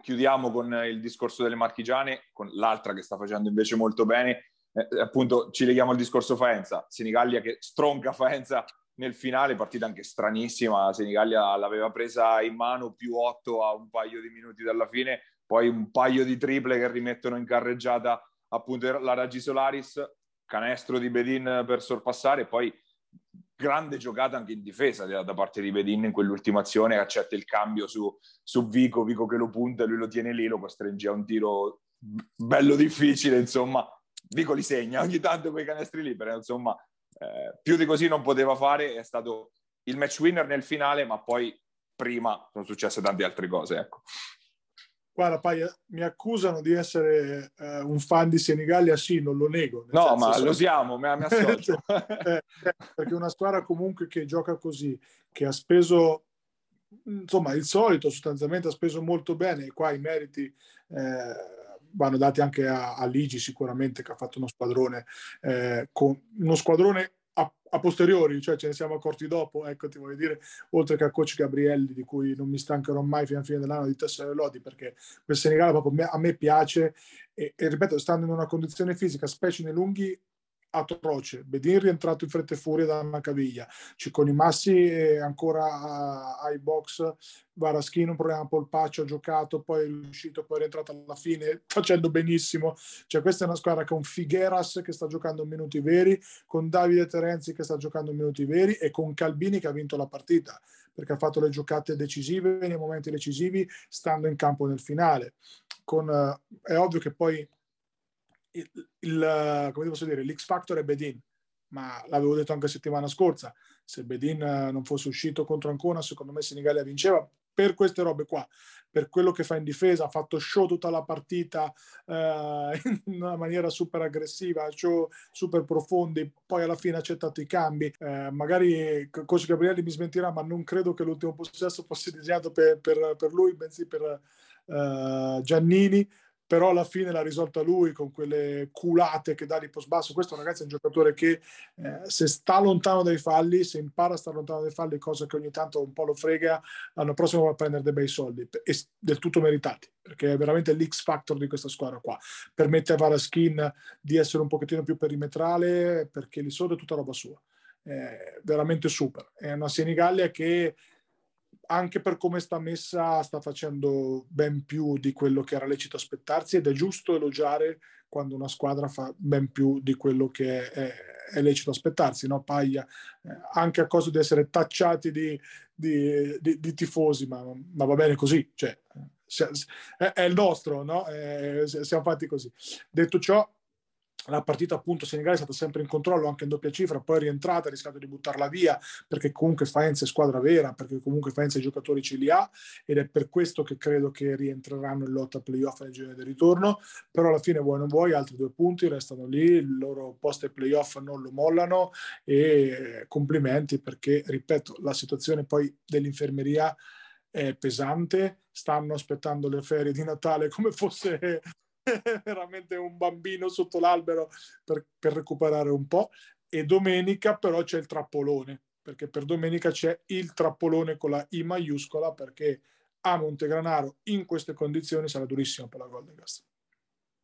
Chiudiamo con il discorso delle marchigiane, con l'altra che sta facendo invece molto bene. Eh, appunto, ci leghiamo al discorso Faenza. Senigallia che stronca Faenza nel finale, partita anche stranissima. Senigallia l'aveva presa in mano più 8 a un paio di minuti dalla fine, poi un paio di triple che rimettono in carreggiata appunto la Raggi Solaris, canestro di Bedin per sorpassare, poi grande giocata anche in difesa da parte di Bedin in quell'ultima azione, accetta il cambio su, su Vico, Vico che lo punta, lui lo tiene lì, lo costringe a un tiro bello difficile, insomma, Vico li segna ogni tanto quei canestri liberi, insomma, eh, più di così non poteva fare, è stato il match winner nel finale, ma poi prima sono successe tante altre cose, ecco. Guarda, Paia, mi accusano di essere eh, un fan di Senigallia, sì, non lo nego. No, ma so... lo siamo, mi, mi associo. eh, perché una squadra comunque che gioca così, che ha speso insomma il solito sostanzialmente ha speso molto bene e qua i meriti eh, vanno dati anche a, a, Ligi sicuramente che ha fatto uno squadrone eh, con uno squadrone a, a, posteriori, cioè ce ne siamo accorti dopo, ecco ti voglio dire, oltre che a coach Gabrielli di cui non mi stancherò mai fino alla fine dell'anno di tessere lodi perché quel Senegal proprio a me piace e, e ripeto, stando in una condizione fisica, specie nei lunghi, atroce. Bedin rientrato in fretta e furia da una caviglia. Cicconi Massi è ancora ai box. Varaschino un problema polpaccio, ha giocato, poi è uscito, poi è rientrato alla fine facendo benissimo. Cioè questa è una squadra con Figueras che sta giocando minuti veri, con Davide Terenzi che sta giocando minuti veri e con Calbini che ha vinto la partita perché ha fatto le giocate decisive nei momenti decisivi stando in campo nel finale. Con, uh, è ovvio che poi il, il, come posso dire, l'X Factor è Bedin, ma l'avevo detto anche settimana scorsa, se Bedin eh, non fosse uscito contro Ancona, secondo me Senigallia vinceva per queste robe qua, per quello che fa in difesa, ha fatto show tutta la partita eh, in una maniera super aggressiva, show super profondi, poi alla fine ha accettato i cambi. Eh, magari Coach Gabrielli mi smentirà, ma non credo che l'ultimo possesso fosse disegnato per, per, per lui, bensì per eh, Giannini però alla fine l'ha risolta lui con quelle culate che dà di post basso. Questo ragazzi è un giocatore che eh, se sta lontano dai falli, se impara a stare lontano dai falli, cosa che ogni tanto un po' lo frega, l'anno prossimo va a prendere dei bei soldi, e del tutto meritati, perché è veramente l'X factor di questa squadra qua. Permette a Varaskin di essere un pochettino più perimetrale, perché lì sotto è tutta roba sua. È veramente super. È una Senigallia che anche per come sta messa sta facendo ben più di quello che era lecito aspettarsi ed è giusto elogiare quando una squadra fa ben più di quello che è, è lecito aspettarsi, no? Paglia, eh, anche a cosa di essere tacciati di, di, di, di tifosi, ma, ma, va bene così, cioè, è, è il nostro, no? Eh, siamo fatti così. Detto ciò, la partita appunto Senegal è stata sempre in controllo anche in doppia cifra, poi è rientrata, ha rischiato di buttarla via perché comunque Faenza è squadra vera, perché comunque Faenza i giocatori ce li ha ed è per questo che credo che rientreranno in lotta playoff nel giro del ritorno, però alla fine vuoi non vuoi, altri due punti restano lì, il loro post ai playoff non lo mollano e complimenti perché, ripeto, la situazione poi dell'infermeria è pesante, stanno aspettando le ferie di Natale come fosse veramente un bambino sotto l'albero per, per recuperare un po'. E domenica però c'è il trappolone, perché per domenica c'è il trappolone con la I maiuscola, perché a Montegranaro in queste condizioni sarà durissimo per la Golden Gas.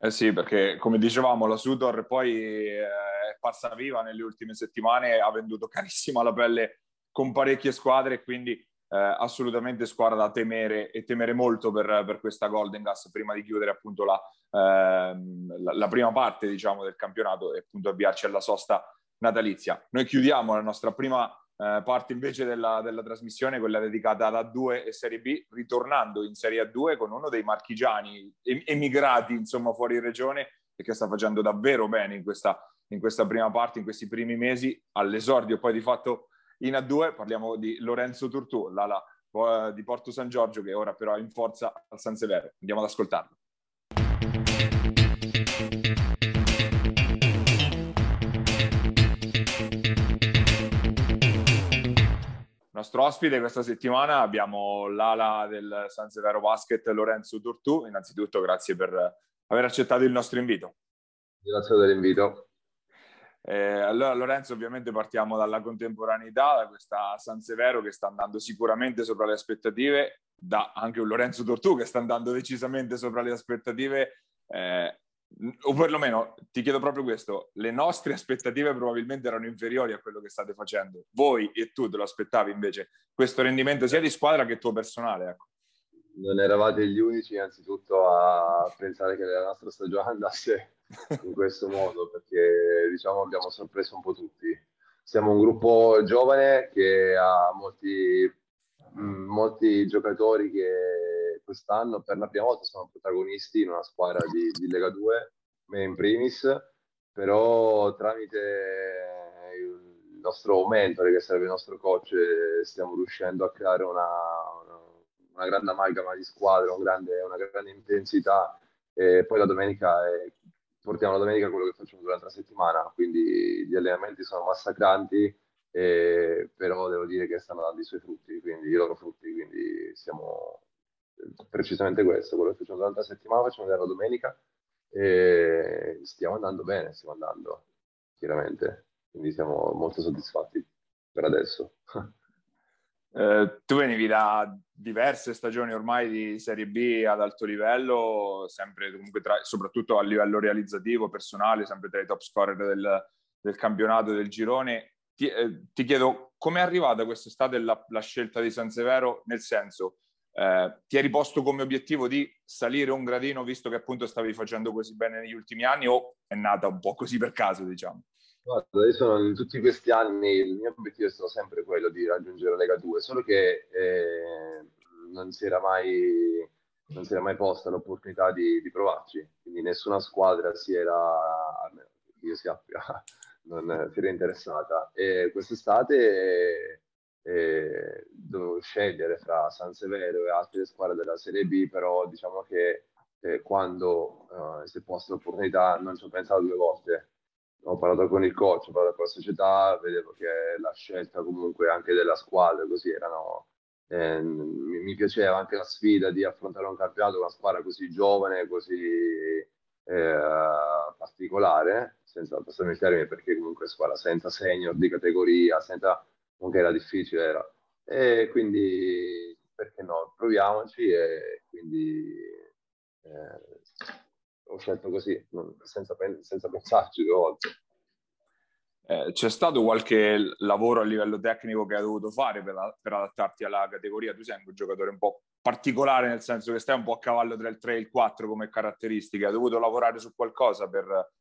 Eh sì, perché come dicevamo, la Sudor poi eh, è parsa viva nelle ultime settimane, ha venduto carissimo la pelle con parecchie squadre, quindi eh, assolutamente squadra da temere e temere molto per, per, questa Golden Gas prima di chiudere appunto la, ehm, la, la, prima parte diciamo del campionato e appunto avviarci alla sosta natalizia. Noi chiudiamo la nostra prima eh, parte invece della, della, trasmissione, quella dedicata ad A2 e Serie B, ritornando in Serie A2 con uno dei marchigiani emigrati insomma fuori regione e che sta facendo davvero bene in questa, in questa prima parte, in questi primi mesi, all'esordio poi di fatto in A2 parliamo di Lorenzo Turtù, l'ala di Porto San Giorgio, che ora però è in forza al San Severo. Andiamo ad ascoltarlo. Nostro ospite questa settimana abbiamo l'ala del San Severo Basket Lorenzo Turtù. Innanzitutto grazie per aver accettato il nostro invito. Grazie dell'invito. Eh, allora Lorenzo ovviamente partiamo dalla contemporaneità, da questa San Severo che sta andando sicuramente sopra le aspettative, da anche un Lorenzo Tortù che sta andando decisamente sopra le aspettative, eh, o perlomeno ti chiedo proprio questo, le nostre aspettative probabilmente erano inferiori a quello che state facendo, voi e tu te lo aspettavi invece questo rendimento sia di squadra che tuo personale. Ecco. Non eravate gli unici innanzitutto a pensare che la nostra stagione andasse in questo modo perché diciamo abbiamo sorpreso un po' tutti. Siamo un gruppo giovane che ha molti, mm, molti giocatori che quest'anno per la prima volta sono protagonisti in una squadra di, di Lega 2, me in primis, però tramite il nostro mentore che sarebbe il nostro coach stiamo riuscendo a creare una, una, grande amalgama di squadra, un grande, una grande intensità e poi la domenica è portiamo la domenica quello che facciamo durante la settimana, quindi gli allenamenti sono massacranti eh, però devo dire che stanno dando i suoi frutti, quindi i loro frutti, quindi siamo precisamente questo, quello che facciamo durante la settimana, facciamo vedere la domenica e stiamo andando bene, stiamo andando chiaramente, quindi siamo molto soddisfatti per adesso. Eh, tu venivi da diverse stagioni ormai di Serie B ad alto livello, sempre comunque tra, soprattutto a livello realizzativo, personale, sempre tra i top scorer del, del campionato del girone. Ti, eh, ti chiedo come è arrivata quest'estate la, la scelta di San Severo, nel senso eh, ti eri posto come obiettivo di salire un gradino visto che appunto stavi facendo così bene negli ultimi anni o è nata un po' così per caso, diciamo? Guarda, io sono, in tutti questi anni il mio obiettivo è stato sempre quello di raggiungere la Lega 2, solo che eh, non, si era mai, non si era mai posta l'opportunità di, di provarci, quindi nessuna squadra si era, almeno io si non si era interessata. E quest'estate eh, dovevo scegliere fra San Severo e altre squadre della Serie B, però diciamo che eh, quando uh, si è posta l'opportunità non ci ho pensato due volte. Ho parlato con il coach, ho parlato con la società, vedevo che la scelta comunque anche della squadra così erano... Eh, mi, piaceva anche la sfida di affrontare un campionato con una squadra così giovane, così eh, particolare, senza passare il termine perché comunque squadra senza senior di categoria, senza comunque era difficile, era. E quindi perché no, proviamoci e quindi eh, ho scelto così, senza, senza pensarci due volte. Eh, c'è stato qualche lavoro a livello tecnico che hai dovuto fare per, per, adattarti alla categoria? Tu sei un giocatore un po' particolare, nel senso che stai un po' a cavallo tra il 3 e il 4 come caratteristiche. Hai dovuto lavorare su qualcosa per,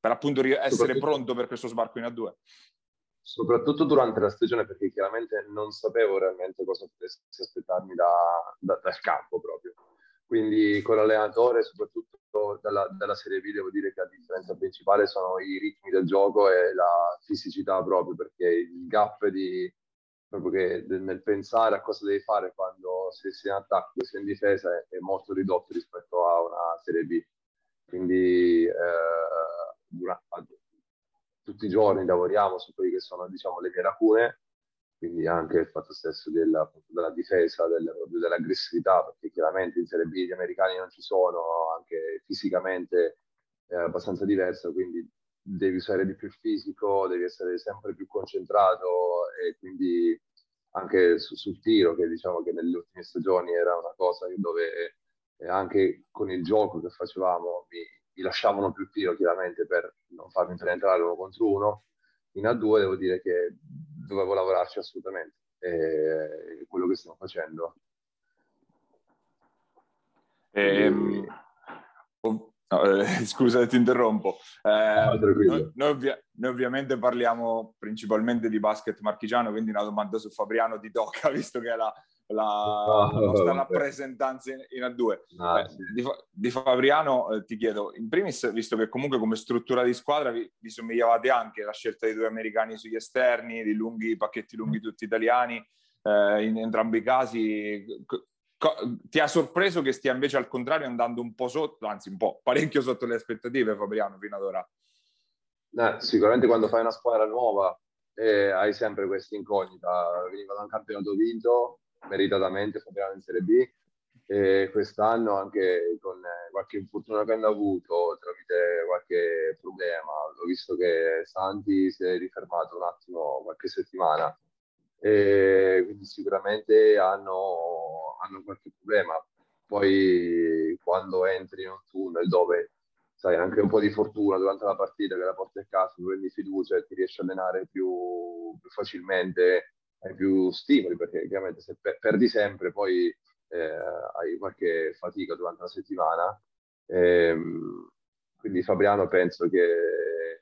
per appunto essere pronto per questo sbarco in A2? soprattutto durante la stagione perché chiaramente non sapevo realmente cosa potessi aspettarmi da, da, dal campo proprio. Quindi con l'allenatore, soprattutto dalla, dalla, Serie B, devo dire che la differenza principale sono i ritmi del gioco e la fisicità proprio, perché il gap di, che nel pensare a cosa devi fare quando sei in attacco sei in difesa è, molto ridotto rispetto a una Serie B. Quindi eh, durante, tutti i giorni lavoriamo su quelle che sono diciamo, le mie lacune, quindi anche il fatto stesso della, della difesa, del, dell'aggressività, perché chiaramente in Serie B gli americani non ci sono, anche fisicamente è abbastanza diverso, quindi devi usare di più il fisico, devi essere sempre più concentrato e quindi anche su, sul tiro, che diciamo che nelle ultime stagioni era una cosa dove eh, anche con il gioco che facevamo mi, mi lasciavano più tiro chiaramente per non farmi penetrare uno contro uno. In A2 devo dire che dovevo lavorarci assolutamente, è quello che stiamo facendo. Ehm, no, eh, scusa, ti interrompo. Eh, noi, noi, ovvia- noi, ovviamente parliamo principalmente di basket marchigiano, quindi una domanda su Fabriano di Tocca, visto che è la, la, la nostra rappresentanza in, in A2. Ah, eh, sì. di, di, Fabriano eh, ti chiedo, in primis, visto che comunque come struttura di squadra vi, vi somigliavate anche la scelta di due americani sugli esterni, di lunghi pacchetti lunghi tutti italiani, eh, in entrambi i casi, co- ti ha sorpreso che stia invece al contrario andando un po' sotto, anzi un po', parecchio sotto le aspettative Fabriano fino ad ora? Eh, sicuramente quando fai una squadra nuova eh, hai sempre questa incognita, veniva da un campionato vinto, meritatamente Fabriano in Serie B. E quest'anno anche con eh, qualche infortunio che hanno avuto tramite qualche problema ho visto che Santi si è rifermato un attimo qualche settimana. E quindi sicuramente hanno, hanno qualche problema. Poi quando entri in un tunnel dove sai anche un po' di fortuna durante la partita che la porti a casa, prendi fiducia e ti riesci a allenare più, più facilmente hai più stimoli perché chiaramente se perdi sempre poi eh, hai qualche fatica durante la settimana. Ehm, quindi Fabriano penso che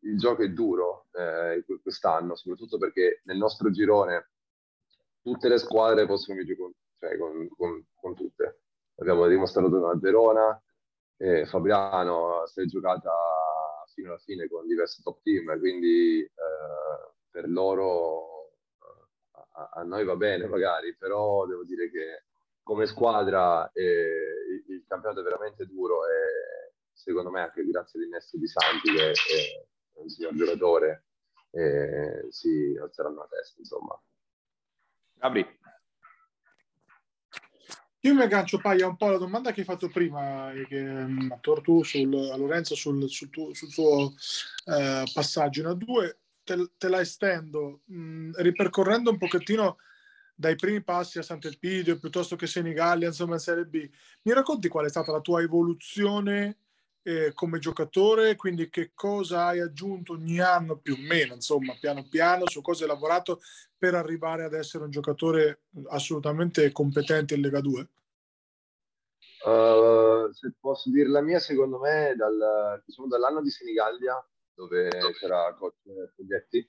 il gioco è duro eh, quest'anno, soprattutto perché nel nostro girone tutte le squadre possono vincere con, cioè, con, con, con tutte. Abbiamo dimostrato a Verona, eh, Fabriano si è giocata fino alla fine con diversi top team, quindi eh, per loro a, a, noi va bene magari, però devo dire che come squadra eh, il, il, campionato è veramente duro e secondo me anche grazie all'innesto di Santi che è un signor giocatore e si alzeranno la testa, insomma. Gabri. Io mi aggancio Paia un po' alla domanda che hai fatto prima, che, um, tu sul, a Lorenzo sul, sul, tuo, sul suo eh, passaggio in A2, te, te la estendo, mh, mm, ripercorrendo un pochettino dai primi passi a Sant'Elpidio piuttosto che Senigallia, insomma in Serie B. Mi racconti qual è stata la tua evoluzione eh, come giocatore, quindi che cosa hai aggiunto ogni anno più o meno, insomma, piano piano, su cosa hai lavorato per arrivare ad essere un giocatore assolutamente competente in Lega 2? Uh, eh, se posso dire la mia, secondo me, dal, diciamo, dall'anno di Senigallia, dove c'era coach Foglietti,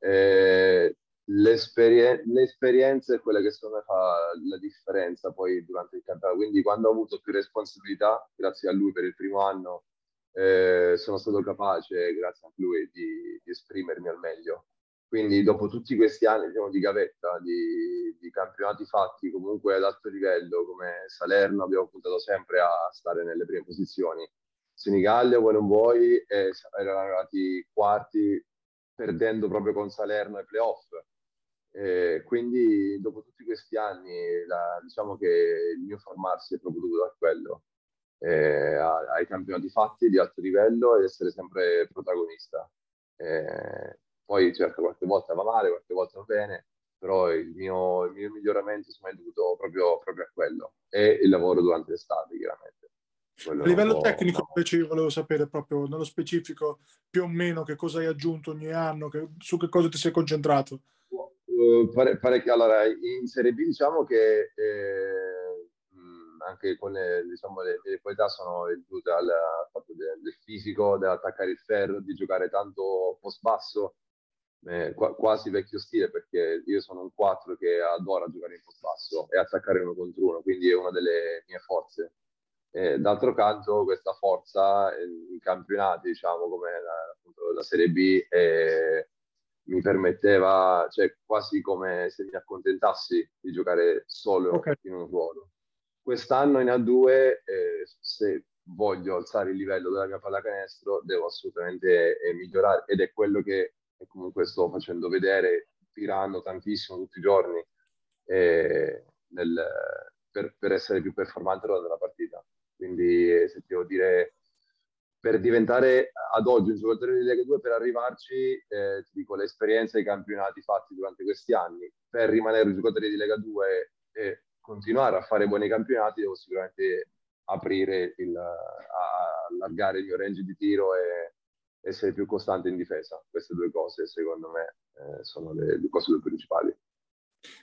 eh, l'esperien- l'esperienza è quella che secondo me fa la differenza poi durante il campionato. Quindi quando ho avuto più responsabilità, grazie a lui per il primo anno, eh, sono stato capace, grazie a lui, di, di, esprimermi al meglio. Quindi dopo tutti questi anni diciamo, di gavetta, di, di, campionati fatti comunque ad alto livello, come Salerno, abbiamo puntato sempre a stare nelle prime posizioni. Senigallia, vuoi non vuoi, eh, erano arrivati quarti perdendo proprio con Salerno ai playoff eh, quindi dopo tutti questi anni la, diciamo che il mio formarsi è proprio dovuto a quello, eh, ai campionati fatti di alto livello ed essere sempre protagonista. Eh, poi certo qualche volta va male, qualche volta va bene, però il mio, il mio miglioramento è dovuto proprio, proprio, a quello e il lavoro durante l'estate chiaramente. Quello a livello tecnico invece io volevo sapere proprio nello specifico più o meno che cosa hai aggiunto ogni anno, che, su che cosa ti sei concentrato. Uh, pare, pare che, allora, in Serie B diciamo che eh, anche con le, diciamo, le, le qualità sono dovute al, fatto del, del fisico, dell'attaccare il ferro, di giocare tanto post basso, eh, qu- quasi vecchio stile perché io sono un 4 che adora giocare in post basso e attaccare uno contro uno, quindi è una delle mie forze. Eh, d'altro canto questa forza in campionati, diciamo come la, appunto, la Serie B, è mi permetteva, cioè quasi come se mi accontentassi di giocare solo okay. in un ruolo. Quest'anno in A2, eh, se voglio alzare il livello della mia pallacanestro, devo assolutamente eh, migliorare ed è quello che comunque sto facendo vedere, tirando tantissimo tutti i giorni eh, nel, per, per, essere più performante nella partita. Quindi eh, se ti devo dire per diventare ad oggi un giocatore di Lega 2, per arrivarci, eh, ti dico, l'esperienza e i campionati fatti durante questi anni, per rimanere un giocatore di Lega 2 e continuare a fare buoni campionati, devo sicuramente aprire, il, allargare il mio range di tiro e essere più costante in difesa. Queste due cose, secondo me, eh, sono le due cose più principali.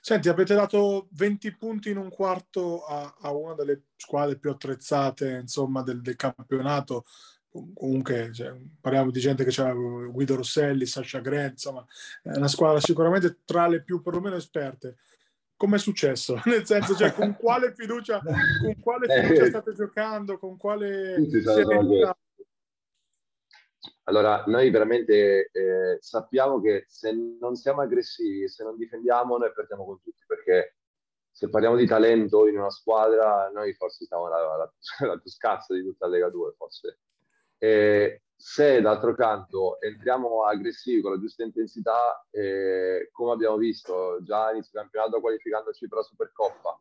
Senti, avete dato 20 punti in un quarto a, a una delle squadre più attrezzate, insomma, del, del campionato comunque cioè, parliamo di gente che c'era Guido Rosselli, Sasha Grant, insomma, è una squadra sicuramente tra le più perlomeno esperte. Come è successo? Nel senso, cioè, con quale fiducia, con quale eh, fiducia state giocando? Con quale Allora, noi veramente eh, sappiamo che se non siamo aggressivi, se non difendiamo, noi perdiamo con tutti, perché se parliamo di talento in una squadra, noi forse siamo la, la, la più scarsa di tutta la Lega 2, forse. Eh, se d'altro canto entriamo aggressivi con la giusta intensità, eh, come abbiamo visto già inizio campionato qualificandoci per la Supercoppa,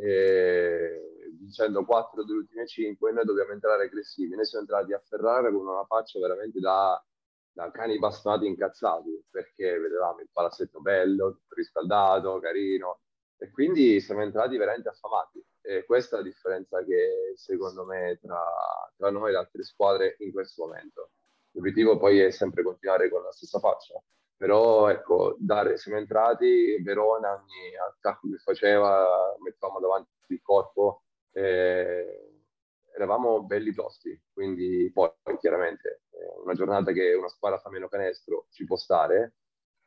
vincendo 4 delle ultime 5, noi dobbiamo entrare aggressivi. Noi siamo entrati a Ferrara con una faccia veramente da, da cani bastonati incazzati, perché vedevamo il palazzetto bello, riscaldato, carino, e quindi siamo entrati veramente affamati. E questa è la differenza che secondo me tra, tra noi e le altre squadre in questo momento. L'obiettivo poi è sempre continuare con la stessa faccia, però ecco, dare, siamo entrati, Verona ogni attacco che faceva mettevamo davanti il corpo, eh, eravamo belli tosti, quindi poi chiaramente una giornata che una squadra fa meno canestro ci può stare,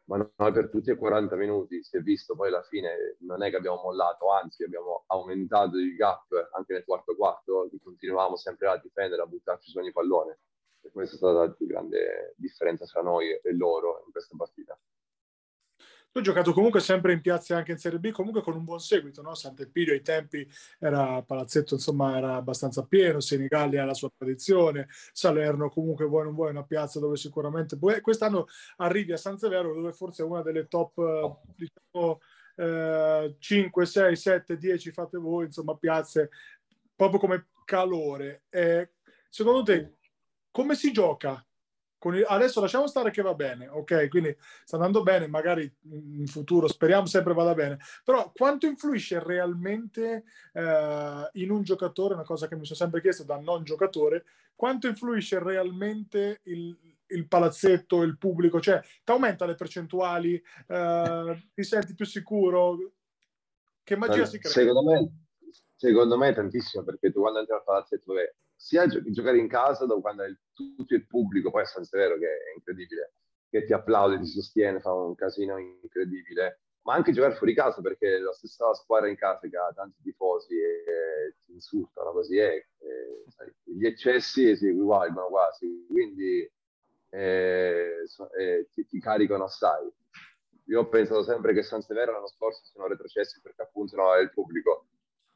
ma noi per tutti e 40 minuti si è visto poi alla fine non è che abbiamo mollato, anzi abbiamo aumentato il gap anche nel quarto quarto, continuavamo sempre a difendere, a buttarci su ogni pallone questa è stata la più grande differenza tra noi e loro in questa partita. Tu hai giocato comunque sempre in piazze anche in Serie B, comunque con un buon seguito, no? Sant'Elpidio ai tempi era palazzetto, insomma, era abbastanza pieno, Senigallia ha la sua tradizione, Salerno comunque vuoi non vuoi una piazza dove sicuramente puoi... Quest'anno arrivi a San Severo dove forse è una delle top, diciamo, eh, 5, 6, 7, 10 fate voi, insomma, piazze proprio come calore. Eh, secondo te come si gioca il, adesso lasciamo stare che va bene, ok? Quindi sta andando bene, magari in futuro speriamo sempre vada bene, però quanto influisce realmente eh, in un giocatore, una cosa che mi sono sempre chiesto da non giocatore, quanto influisce realmente il, il palazzetto, il pubblico, cioè ti aumenta le percentuali, eh, ti senti più sicuro? Che magia allora, si crea? Secondo me, secondo me tantissimo, perché tu quando entri al palazzetto, beh, sia gio- giocare in casa dove quando hai tutto il pubblico, poi a San Severo che è incredibile, che ti applaude, ti sostiene, fa un casino incredibile, ma anche giocare fuori casa perché la stessa squadra in casa che ha tanti tifosi e, ti insultano così è, e, sai, gli eccessi si equivalgono quasi, quindi eh, eh, ti, ti caricano assai. Io ho pensato sempre che San Severo l'anno scorso sono retrocessi perché appunto non aveva il pubblico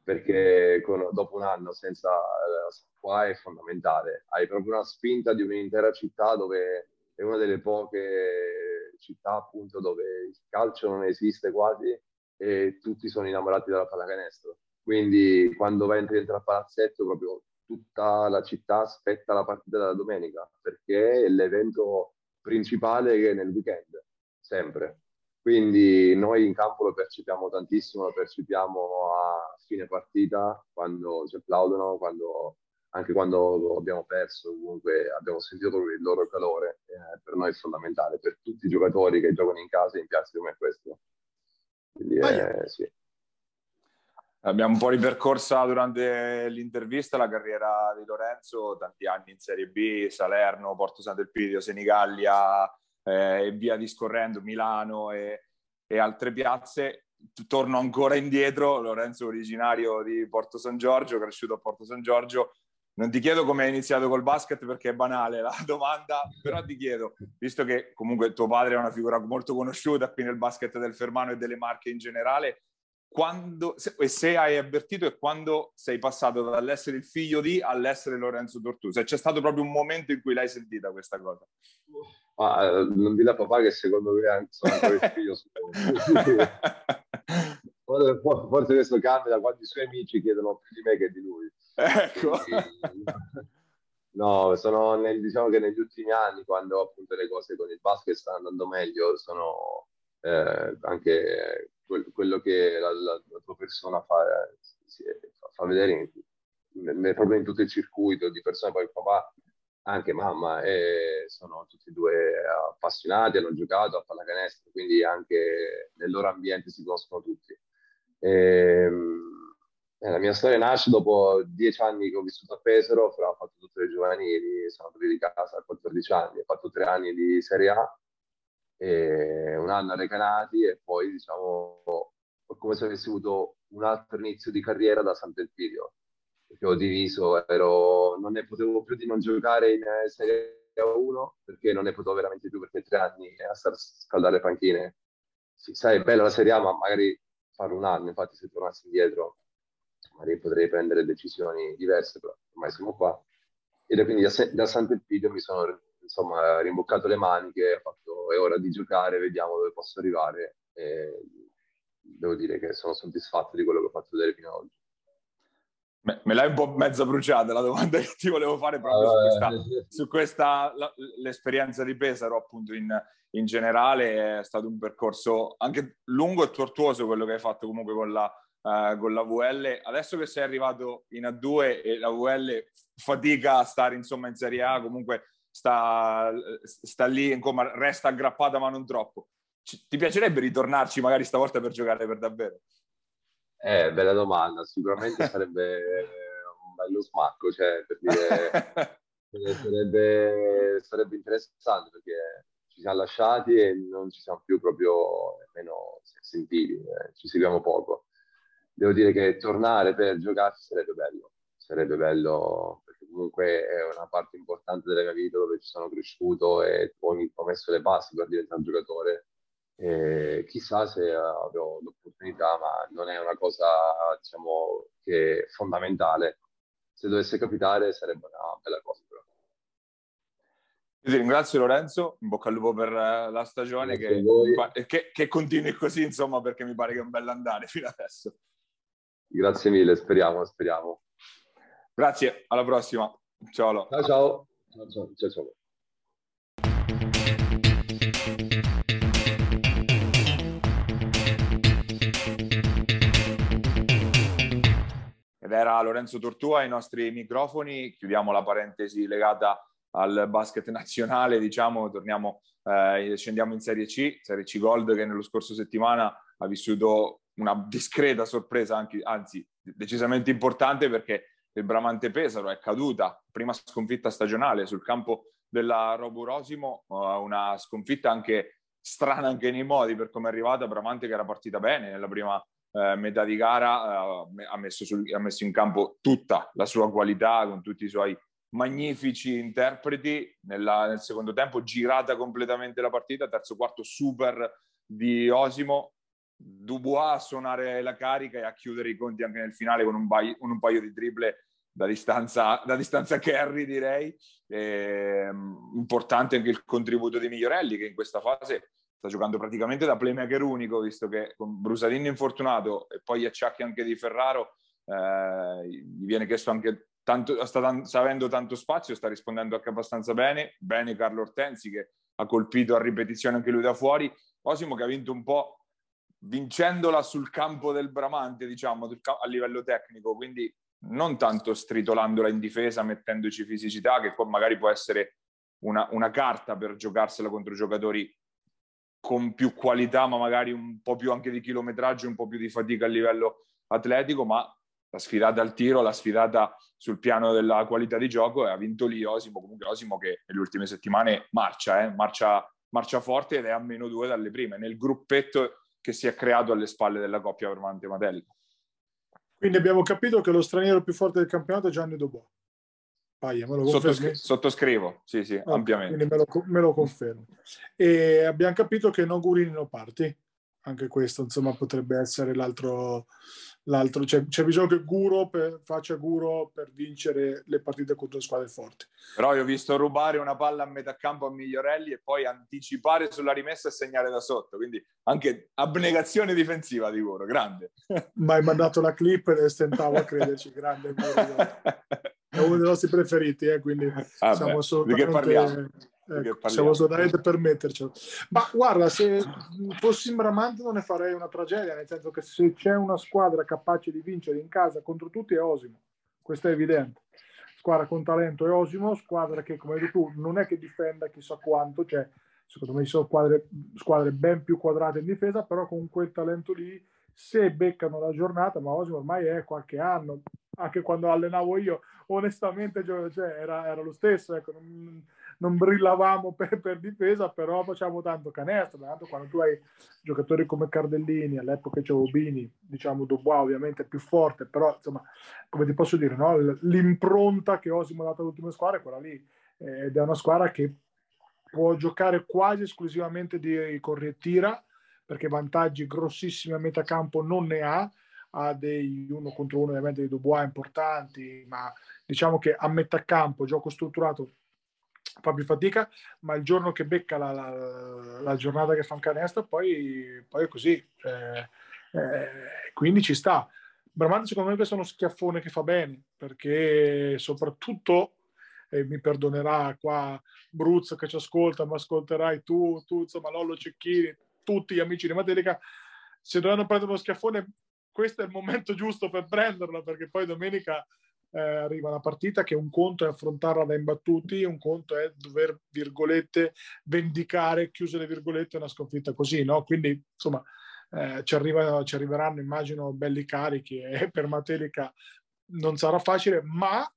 perché con, dopo un anno senza la qua è fondamentale. Hai proprio una spinta di un'intera città dove è una delle poche città appunto dove il calcio non esiste quasi e tutti sono innamorati della pallacanestro. Quindi quando entri dentro al palazzetto proprio tutta la città aspetta la partita della domenica perché è l'evento principale che è nel weekend, sempre. Quindi noi in campo lo percepiamo tantissimo, lo percepiamo a fine partita, quando ci applaudono, quando, anche quando abbiamo perso, comunque abbiamo sentito il loro calore. Eh, per noi è fondamentale, per tutti i giocatori che giocano in casa in piazze come questo. Quindi, eh, sì. Abbiamo un po' ripercorsa durante l'intervista la carriera di Lorenzo, tanti anni in Serie B, Salerno, Porto Sant'Elpidio, Senigallia, eh, e via discorrendo, Milano e, e altre piazze. Torno ancora indietro, Lorenzo originario di Porto San Giorgio, cresciuto a Porto San Giorgio. Non ti chiedo come hai iniziato col basket perché è banale la domanda, però ti chiedo, visto che comunque tuo padre è una figura molto conosciuta qui nel basket del Fermano e delle Marche in generale, quando, se, e se hai avvertito e quando sei passato dall'essere il figlio di all'essere Lorenzo Tortusa? C'è stato proprio un momento in cui l'hai sentita questa cosa? Ah, non di a papà che secondo me sono ancora il figlio forse, forse questo cambia da quando i suoi amici chiedono più di me che di lui. Ecco. no, sono nel, diciamo che negli ultimi anni, quando appunto le cose con il basket stanno andando meglio, sono eh, anche quello che la, la, la, tua persona fa, eh, fa vedere in, in, proprio in tutto il circuito di persone, poi papà, anche mamma, e sono tutti e due appassionati, hanno giocato a pallacanestro, quindi anche nel loro ambiente si conoscono tutti. E, ehm, eh, la mia storia nasce dopo dieci anni che ho vissuto a Pesaro, ho fatto tutte le giovanili, sono andato di casa a 14 anni, ho fatto tre anni di Serie A un anno a Recanati e poi diciamo come se avessi avuto un altro inizio di carriera da Sant'Elpidio perché ho diviso, ero, non ne potevo più di non giocare in Serie 1 perché non ne potevo veramente più perché tre anni a scaldare le panchine sì, sai, è bella la Serie A ma magari fare un anno, infatti se tornassi indietro magari potrei prendere decisioni diverse, però ormai siamo qua. E quindi da, da Sant'Elpidio mi sono insomma rimboccato le maniche, fatto, è ora di giocare, vediamo dove posso arrivare. E devo dire che sono soddisfatto di quello che ho fatto vedere fino ad oggi. Me l'hai un po' mezza bruciata la domanda che ti volevo fare proprio su questa, su questa la, l'esperienza di Pesaro appunto in, in, generale è stato un percorso anche lungo e tortuoso quello che hai fatto comunque con la, uh, con la VL adesso che sei arrivato in A2 e la VL fatica a stare insomma in Serie A comunque sta, sta lì, insomma, resta aggrappata ma non troppo. Ci, ti piacerebbe ritornarci magari stavolta per giocare per davvero? Eh, bella domanda, sicuramente sarebbe un bello smacco, cioè, per dire, sarebbe, sarebbe interessante perché ci siamo lasciati e non ci siamo più proprio nemmeno sentiti, eh, ci seguiamo poco. Devo dire che tornare per giocarci sarebbe bello, sarebbe bello comunque è una parte importante della mia vita dove ci sono cresciuto e ho, ho messo le basi per diventare un giocatore E chissà se avrò l'opportunità, ma non è una cosa diciamo, che è fondamentale. Se dovesse capitare sarebbe una bella cosa. Però. Io ti ringrazio Lorenzo, in bocca al lupo per eh, la stagione che, che, che, continui così, insomma, perché mi pare che è un bel andare fino adesso. Grazie mille, speriamo, speriamo. Grazie, alla prossima. Ciao. Ciao, ciao. ciao, ciao, ciao, Ed era Lorenzo Tortua ai nostri microfoni. Chiudiamo la parentesi legata al basket nazionale, diciamo, torniamo, eh, scendiamo in Serie C, Serie C Gold che nello scorso settimana ha vissuto una discreta sorpresa, anche, anzi decisamente importante perché il Bramante Pesaro è caduta, prima sconfitta stagionale sul campo della Roburosimo, una sconfitta anche strana anche nei modi per come è arrivata, Bramante che era partita bene nella prima eh, metà di gara, eh, ha, messo sul, ha messo in campo tutta la sua qualità con tutti i suoi magnifici interpreti. Nella, nel secondo tempo, girata completamente la partita, terzo quarto super di Osimo, Dubois a suonare la carica e a chiudere i conti anche nel finale con un, paio, un paio di triple da distanza, da distanza carry direi. E, um, importante anche il contributo di Migliorelli che in questa fase sta giocando praticamente da playmaker unico visto che con Brusadini infortunato e poi gli acciacchi anche di Ferraro eh, gli viene chiesto anche tanto, sta, sta, avendo tanto spazio, sta rispondendo anche abbastanza bene. Bene Carlo Ortensi che ha colpito a ripetizione anche lui da fuori. Osimo che ha vinto un po' vincendola sul campo del Bramante, diciamo, a livello tecnico, quindi non tanto stritolandola in difesa, mettendoci fisicità, che poi magari può essere una, una carta per giocarsela contro giocatori con più qualità, ma magari un po' più anche di chilometraggio, un po' più di fatica a livello atletico, ma la sfidata al tiro, la sfidata sul piano della qualità di gioco e ha vinto lì Osimo, comunque Osimo che nelle ultime settimane marcia, eh? marcia, marcia forte ed è a meno due dalle prime, nel gruppetto che si è creato alle spalle della coppia Vermante Matelli. Quindi abbiamo capito che lo straniero più forte del campionato è Gianni Dubois. Paia, me lo Sottoscri- sottoscrivo, sì, sì, okay, ampiamente. Quindi me lo, me lo, confermo. E abbiamo capito che non Gurini non parti. Anche questo, insomma, potrebbe essere l'altro, l'altro c'è, c'è, bisogno che Guro per, faccia Guro per vincere le partite contro squadre forti. Però io ho visto rubare una palla a metà campo a Migliorelli e poi anticipare sulla rimessa e segnare da sotto, quindi anche abnegazione difensiva di Guro, grande. Ma hai mandato la clip e stentavo a crederci, grande. È uno dei nostri preferiti, eh, quindi ah siamo beh, assolutamente... Ecco, siamo assolutamente per mettercelo. Ma guarda, se fossi in Bramante non ne farei una tragedia, nel senso che se c'è una squadra capace di vincere in casa contro tutti è Osimo, questo è evidente. Squadra con talento è Osimo, squadra che, come hai detto tu, non è che difenda chissà quanto, cioè secondo me ci sono squadre, squadre ben più quadrate in difesa, però con quel talento lì, se beccano la giornata, ma Osimo ormai è qualche anno, anche quando allenavo io, onestamente cioè, era, era, lo stesso, ecco, non, non brillavamo per, per, difesa, però facciamo tanto canestro. Tanto quando tu hai giocatori come Cardellini, all'epoca c'è Bini, diciamo Dubois ovviamente più forte, però insomma, come ti posso dire, no? l'impronta che Osimo ha dato all'ultima squadra è quella lì, eh, ed è una squadra che può giocare quasi esclusivamente di correttiva, perché vantaggi grossissimi a metà campo non ne ha, ha dei uno contro uno ovviamente di Dubois importanti, ma diciamo che a metà campo, gioco strutturato, fa più fatica, ma il giorno che becca la, la, la giornata che fa un canestro, poi, poi è così. Eh, eh, quindi ci sta. Bramante secondo me è uno schiaffone che fa bene, perché soprattutto, e mi perdonerà qua Bruzzo che ci ascolta, ma ascolterai tu, tu insomma Lollo Cecchini, tutti gli amici di Materica, se dovranno prendere uno schiaffone, questo è il momento giusto per prenderlo, perché poi domenica eh, arriva una partita che un conto è affrontarla da imbattuti, un conto è dover, virgolette, vendicare, chiuse le virgolette, una sconfitta così, no? Quindi, insomma, eh, ci, arriva, ci, arriveranno, immagino, belli carichi e per Matelica non sarà facile, ma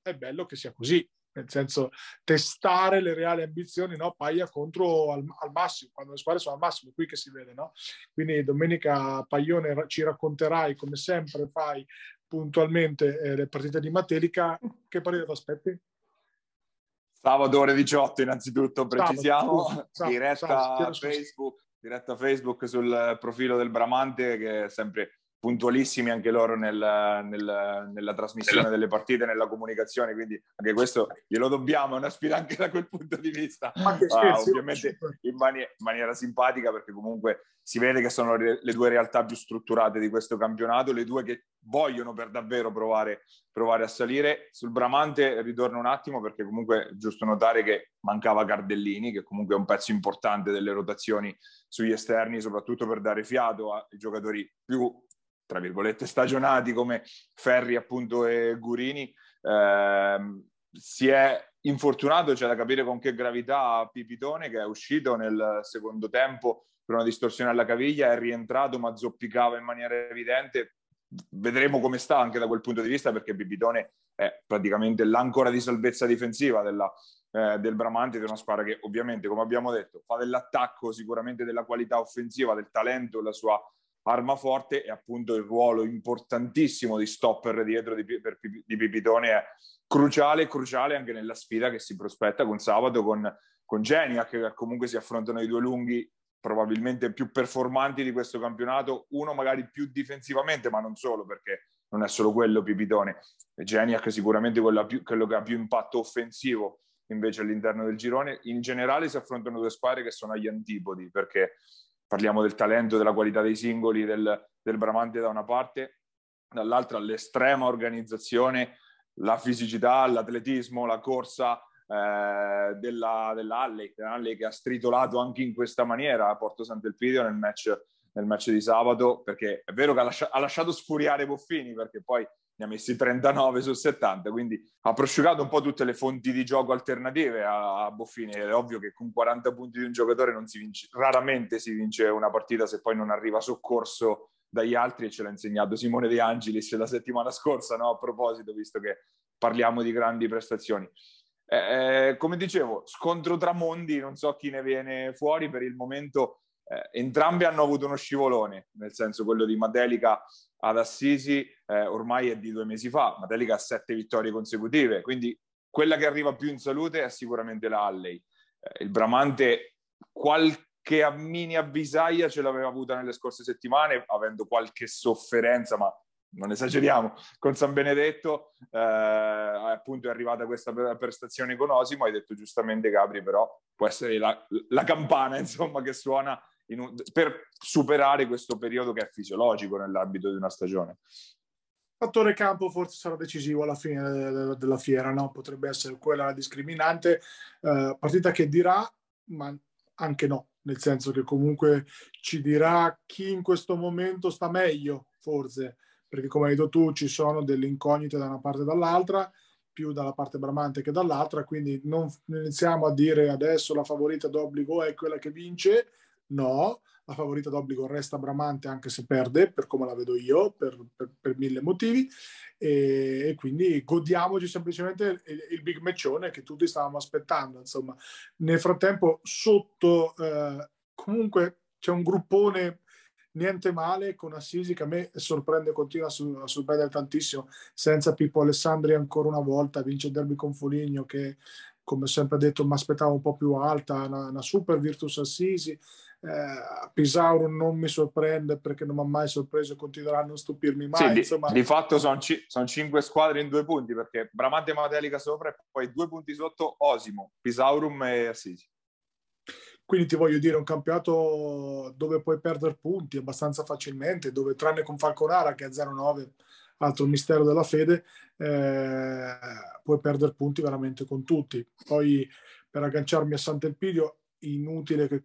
è bello che sia così, nel senso testare le reali ambizioni, no? Paglia contro al, al, massimo, quando le squadre sono al massimo, qui che si vede, no? Quindi domenica Paglione ci racconterai, come sempre fai, puntualmente eh, le partite di Matelica. Che partita ti aspetti? Sabato ore 18 innanzitutto, precisiamo, sabato, diretta sabato, Facebook diretta Facebook sul profilo del Bramante che è sempre puntualissimi anche loro nel, nel, nella trasmissione delle partite, nella comunicazione, quindi anche questo glielo dobbiamo, è una sfida anche da quel punto di vista, ah, ovviamente in, mani- in, maniera simpatica perché comunque si vede che sono le, le, due realtà più strutturate di questo campionato, le due che vogliono per davvero provare, provare a salire. Sul Bramante ritorno un attimo perché comunque è giusto notare che mancava Cardellini, che comunque è un pezzo importante delle rotazioni sugli esterni, soprattutto per dare fiato ai giocatori più tra virgolette, stagionati come Ferri appunto e Gurini, ehm, si è infortunato, c'è da capire con che gravità Pipitone che è uscito nel secondo tempo per una distorsione alla caviglia, è rientrato ma zoppicava in maniera evidente. Vedremo come sta anche da quel punto di vista perché Pipitone è praticamente l'ancora di salvezza difensiva della, eh, del Bramante, di una squadra che ovviamente, come abbiamo detto, fa dell'attacco sicuramente della qualità offensiva, del talento, la sua arma forte e appunto il ruolo importantissimo di stopper dietro di, per, di Pipitone è cruciale, cruciale anche nella sfida che si prospetta con sabato con, con Geniac che comunque si affrontano i due lunghi probabilmente più performanti di questo campionato, uno magari più difensivamente ma non solo perché non è solo quello Pipitone, Geniac sicuramente più, quello che ha più impatto offensivo invece all'interno del girone, in generale si affrontano due squadre che sono agli antipodi perché parliamo del talento, della qualità dei singoli del, del Bramante da una parte, dall'altra l'estrema organizzazione, la fisicità, l'atletismo, la corsa eh, della, dell'Alley, dell'Alley che ha stritolato anche in questa maniera a Porto Sant'Elpidio nel match, nel match di sabato, perché è vero che ha, lascia, ha lasciato sfuriare Boffini, perché poi ne ha messi 39 su 70, quindi ha prosciugato un po' tutte le fonti di gioco alternative a, Boffini. È ovvio che con 40 punti di un giocatore non si vince, raramente si vince una partita se poi non arriva soccorso dagli altri e ce l'ha insegnato Simone De Angelis la settimana scorsa, no? a proposito, visto che parliamo di grandi prestazioni. Eh, eh come dicevo, scontro tra mondi, non so chi ne viene fuori, per il momento eh, entrambi hanno avuto uno scivolone, nel senso quello di Madelica ad Assisi eh, ormai è di due mesi fa, Matelica ha sette vittorie consecutive, quindi quella che arriva più in salute è sicuramente la Halley. Eh, il Bramante qualche mini avvisaglia ce l'aveva avuta nelle scorse settimane, avendo qualche sofferenza, ma non esageriamo, con San Benedetto eh, appunto è arrivata questa prestazione con Osimo, hai detto giustamente Gabri, però può essere la, la campana insomma che suona un, per superare questo periodo che è fisiologico nell'ambito di una stagione. Fattore campo forse sarà decisivo alla fine della fiera, no? potrebbe essere quella la discriminante, eh, partita che dirà, ma anche no, nel senso che comunque ci dirà chi in questo momento sta meglio, forse, perché come hai detto tu ci sono delle incognite da una parte e dall'altra, più dalla parte bramante che dall'altra, quindi non iniziamo a dire adesso la favorita d'obbligo è quella che vince, No, la favorita d'obbligo resta Bramante anche se perde, per come la vedo io, per, per, per mille motivi, e, e, quindi godiamoci semplicemente il, il, big matchone che tutti stavamo aspettando. Insomma, nel frattempo sotto eh, comunque c'è un gruppone niente male con Assisi che a me sorprende, continua a sorprendere tantissimo, senza Pippo Alessandri ancora una volta, vince il derby con Foligno che come sempre detto mi aspettavo un po' più alta, una, una super Virtus Assisi, eh, Pisauro non mi sorprende perché non mi ha mai sorpreso e continuerà a non stupirmi mai. Sì, insomma... di, di, fatto sono, ci, sono, cinque squadre in due punti perché Bramante Matelica sopra e poi due punti sotto Osimo, Pisaurum e Assisi. Quindi ti voglio dire, un campionato dove puoi perdere punti abbastanza facilmente, dove tranne con Falconara che è 0-9, altro mistero della fede, eh, puoi perdere punti veramente con tutti. Poi per agganciarmi a Sant'Elpidio, inutile che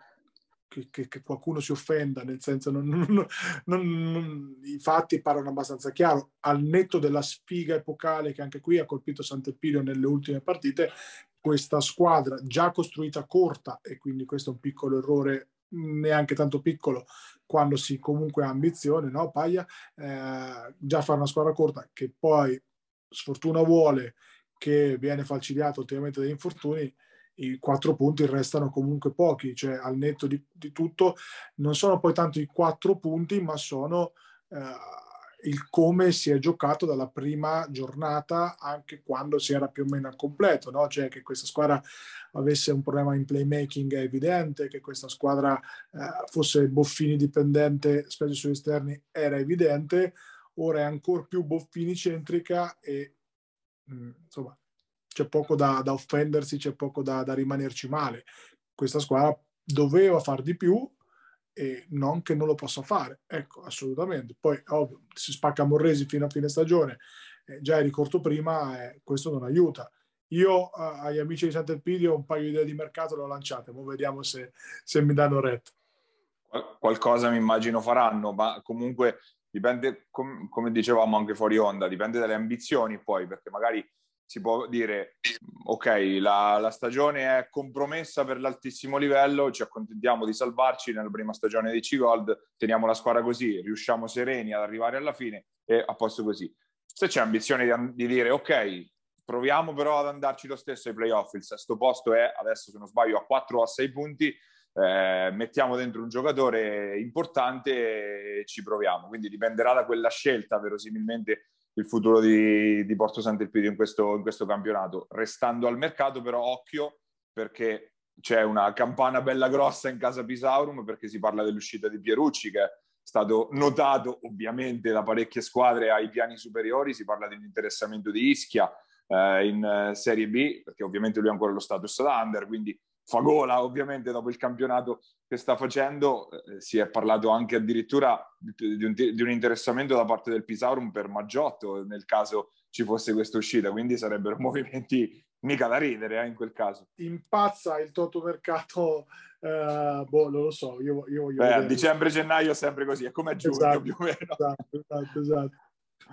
che, che, che, qualcuno si offenda, nel senso non, non, non, i fatti parlano abbastanza chiaro, al netto della sfiga epocale che anche qui ha colpito Sant'Elpidio nelle ultime partite, questa squadra già costruita corta e quindi questo è un piccolo errore neanche tanto piccolo quando si comunque ha ambizione, no Paglia? Eh, già fare una squadra corta che poi sfortuna vuole che viene falcidiato ultimamente dagli infortuni, i quattro punti restano comunque pochi, cioè al netto di, di tutto non sono poi tanto i quattro punti, ma sono eh, il come si è giocato dalla prima giornata anche quando si era più o meno al completo, no? cioè che questa squadra avesse un problema in playmaking è evidente, che questa squadra eh, fosse Boffini dipendente, specie sugli esterni, era evidente, ora è ancora più Boffini centrica e mh, mm, insomma c'è poco da, da offendersi, c'è poco da, da rimanerci male. Questa squadra doveva far di più, e non che non lo possa fare, ecco, assolutamente. Poi, ovvio, si spacca Morresi fino a fine stagione, eh, già eri corto prima, eh, questo non aiuta. Io eh, agli amici di Sant'Elpidio un paio di idee di mercato le ho lanciate, ma vediamo se, se mi danno retta. Qualcosa mi immagino faranno, ma comunque dipende, com- come dicevamo anche fuori onda, dipende dalle ambizioni poi, perché magari si può dire ok, la, la, stagione è compromessa per l'altissimo livello, ci accontentiamo di salvarci nella prima stagione di C-Gold, teniamo la squadra così, riusciamo sereni ad arrivare alla fine e a posto così. Se c'è ambizione di, di dire ok, proviamo però ad andarci lo stesso ai playoff, il sesto posto è adesso se non sbaglio a 4 o a 6 punti, eh, mettiamo dentro un giocatore importante e ci proviamo, quindi dipenderà da quella scelta verosimilmente il futuro di, di Porto Sant'Elpidio in questo, in questo campionato. Restando al mercato, però, occhio perché c'è una campana bella grossa in casa Pisaurum perché si parla dell'uscita di Pierucci che è stato notato ovviamente da parecchie squadre ai piani superiori, si parla di un interessamento di Ischia eh, in eh, Serie B perché ovviamente lui ha ancora lo status da under, quindi fa gola ovviamente dopo il campionato che sta facendo, eh, si è parlato anche addirittura di un, di un, interessamento da parte del Pisaurum per Maggiotto nel caso ci fosse questa uscita, quindi sarebbero movimenti mica da ridere eh, in quel caso. Impazza il totomercato, eh, boh, non lo so, io, io voglio Beh, dicembre-gennaio è sempre così, è come a giugno esatto, più o meno. Esatto, esatto, esatto.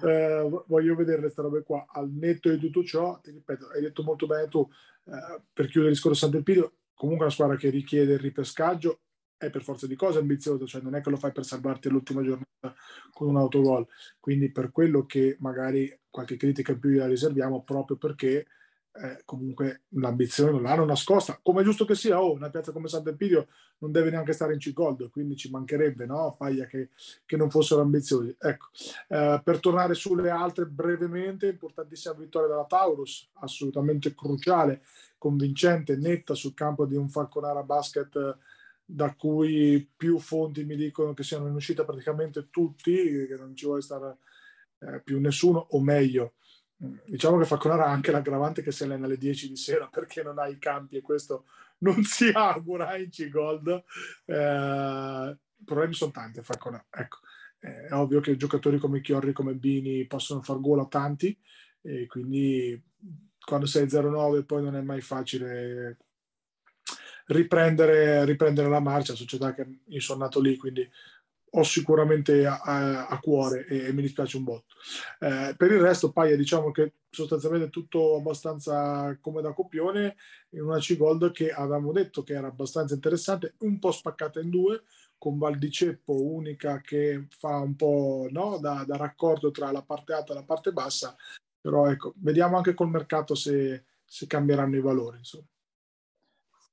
Eh, voglio vedere queste robe qua al netto di tutto ciò ti ripeto hai detto molto bene tu eh, per chiudere il discorso Sant'Elpidio comunque una squadra che richiede il ripescaggio è per forza di cose ambizioso, cioè non è che lo fai per salvarti all'ultima giornata con un autogol. Quindi per quello che magari qualche critica in più la riserviamo proprio perché eh, comunque l'ambizione non l'hanno nascosta, come è giusto che sia, oh, una piazza come Sant'Elpidio non deve neanche stare in C-Gold, quindi ci mancherebbe, no? Paglia che, che non fossero ambiziosi. Ecco, eh, per tornare sulle altre brevemente, importantissima vittoria della Taurus, assolutamente cruciale, convincente, netta sul campo di un Falconara Basket da cui più fonti mi dicono che siano in uscita praticamente tutti, che non ci vuole stare eh, più nessuno, o meglio, diciamo che Falconara ha anche l'aggravante che si allena alle 10 di sera perché non ha i campi e questo non si augura in C-Gold. Eh, problemi sono tanti a Falconara, ecco. È ovvio che giocatori come Chiorri, come Bini possono far gol a tanti e quindi quando sei 0-9 poi non è mai facile riprendere, riprendere la marcia, società che io sono nato lì, quindi ho sicuramente a, a, a cuore e, e, mi dispiace un botto. Eh, per il resto, Paia, diciamo che sostanzialmente tutto abbastanza come da copione, in una C-Gold che avevamo detto che era abbastanza interessante, un po' spaccata in due, con Valdiceppo unica che fa un po' no, da, da, raccordo tra la parte alta e la parte bassa, però ecco, vediamo anche col mercato se, se cambieranno i valori. Insomma.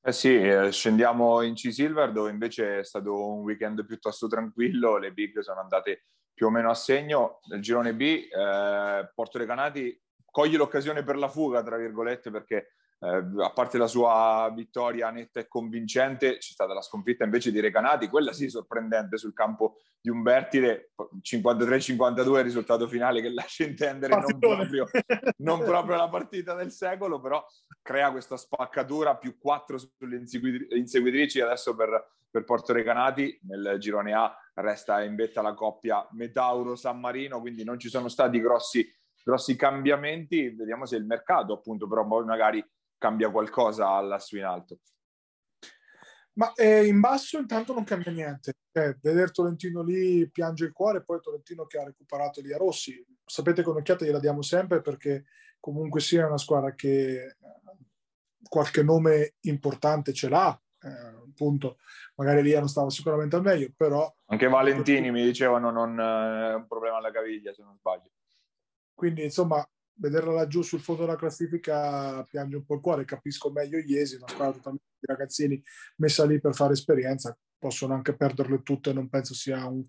Eh sì, eh, scendiamo in C-Silver dove invece è stato un weekend piuttosto tranquillo, le big sono andate più o meno a segno. Nel girone B, eh, Porto Recanati coglie l'occasione per la fuga, tra virgolette, perché eh, a parte la sua vittoria netta e convincente, c'è stata la sconfitta invece di Recanati, quella sì sorprendente sul campo di Umbertide, 53-52 il risultato finale che lascia intendere non proprio, non proprio, la partita del secolo, però crea questa spaccatura, più 4 sulle inseguitrici adesso per, per Porto Recanati, nel girone A resta in vetta la coppia Metauro-San Marino, quindi non ci sono stati grossi grossi cambiamenti, vediamo se il mercato appunto però poi magari cambia qualcosa all'asso in alto? Ma eh, in basso intanto non cambia niente. Eh, vedere Tolentino lì piange il cuore, poi Tolentino che ha recuperato Lia Rossi. Sapete che un'occhiata gliela diamo sempre perché comunque sia una squadra che eh, qualche nome importante ce l'ha. Eh, appunto, magari Lia non stava sicuramente al meglio, però... Anche Valentini mi dicevano non è un problema alla caviglia, se non sbaglio. Quindi, insomma, vederla laggiù sul fondo della classifica piange un po' il cuore, capisco meglio Iesi, una squadra totalmente di ragazzini messa lì per fare esperienza, possono anche perderle tutte, non penso sia un,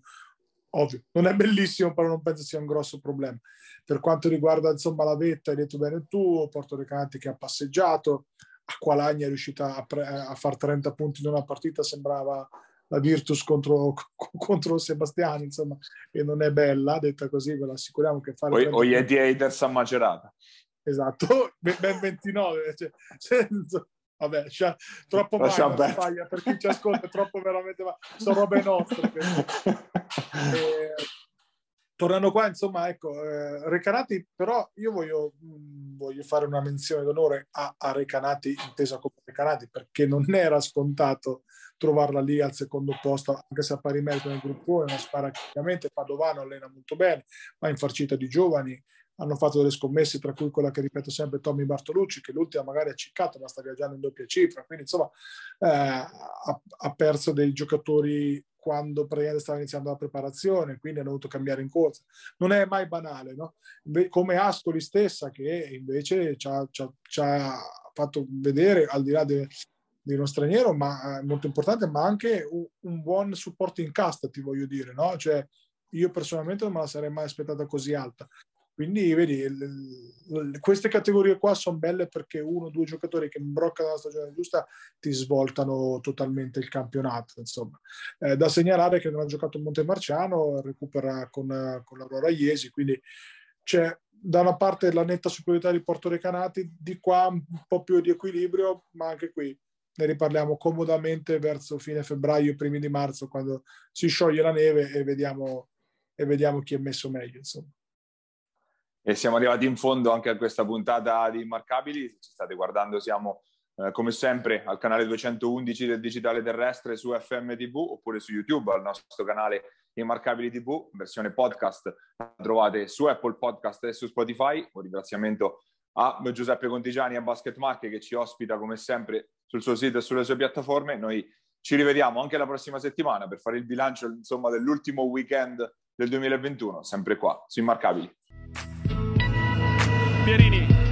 ovvio, non è bellissimo, però non penso sia un grosso problema. Per quanto riguarda insomma la vetta, hai detto bene tu, Porto Recanati che ha passeggiato, Acqualagna è riuscita a, pre- a far 30 punti in una partita, sembrava la Virtus contro, contro Sebastiani, insomma, e non è bella, detta così, ve l'assicuriamo che fare... O, o Yeti Haters a Macerata. Esatto, ben 29, cioè, senso, vabbè, cioè, troppo male, spaglia, per chi ci ascolta, troppo veramente, ma sono robe nostre. e, tornando qua, insomma, ecco, eh, Recanati, però io voglio, mh, mm, voglio, fare una menzione d'onore a, a Recanati, intesa come Recanati, perché non era scontato trovarla lì al secondo posto, anche se a pari merito nel gruppo, è una squadra che ovviamente Padovano allena molto bene, ma infarcita di giovani, hanno fatto delle scommesse, tra cui quella che ripeto sempre Tommy Bartolucci, che l'ultima magari ha ciccato, ma sta viaggiando in doppia cifra, quindi insomma eh, ha, ha, perso dei giocatori quando praticamente stava iniziando la preparazione, quindi hanno dovuto cambiare in corsa. Non è mai banale, no? Come Ascoli stessa, che invece ci ha fatto vedere, al di là de, di uno straniero, ma eh, molto importante, ma anche un, un buon supporto in casta, ti voglio dire, no? Cioè, io personalmente non me la sarei mai aspettata così alta. Quindi, vedi, l- l- queste categorie qua sono belle perché uno o due giocatori che imbroccano la stagione giusta ti svoltano totalmente il campionato. Insomma, eh, da segnalare che non ha giocato Montemarciano, recupera con, con l'Aurora Iesi, quindi c'è da una parte la netta superiorità di Porto Recanati, di qua un po' più di equilibrio, ma anche qui ne riparliamo comodamente verso fine febbraio, primi di marzo, quando si scioglie la neve e vediamo, e vediamo chi è messo meglio. Insomma. E siamo arrivati in fondo anche a questa puntata di Immarcabili. Se ci state guardando, siamo eh, come sempre al canale 211 del Digitale Terrestre su FMTV oppure su YouTube al nostro canale Immarcabili TV, versione podcast. La trovate su Apple Podcast e su Spotify. Un ringraziamento a Giuseppe Contigiani a Basket Marche che ci ospita come sempre sul suo sito e sulle sue piattaforme. Noi ci rivediamo anche la prossima settimana per fare il bilancio insomma, dell'ultimo weekend del 2021, sempre qua su Immarcabili. Pierini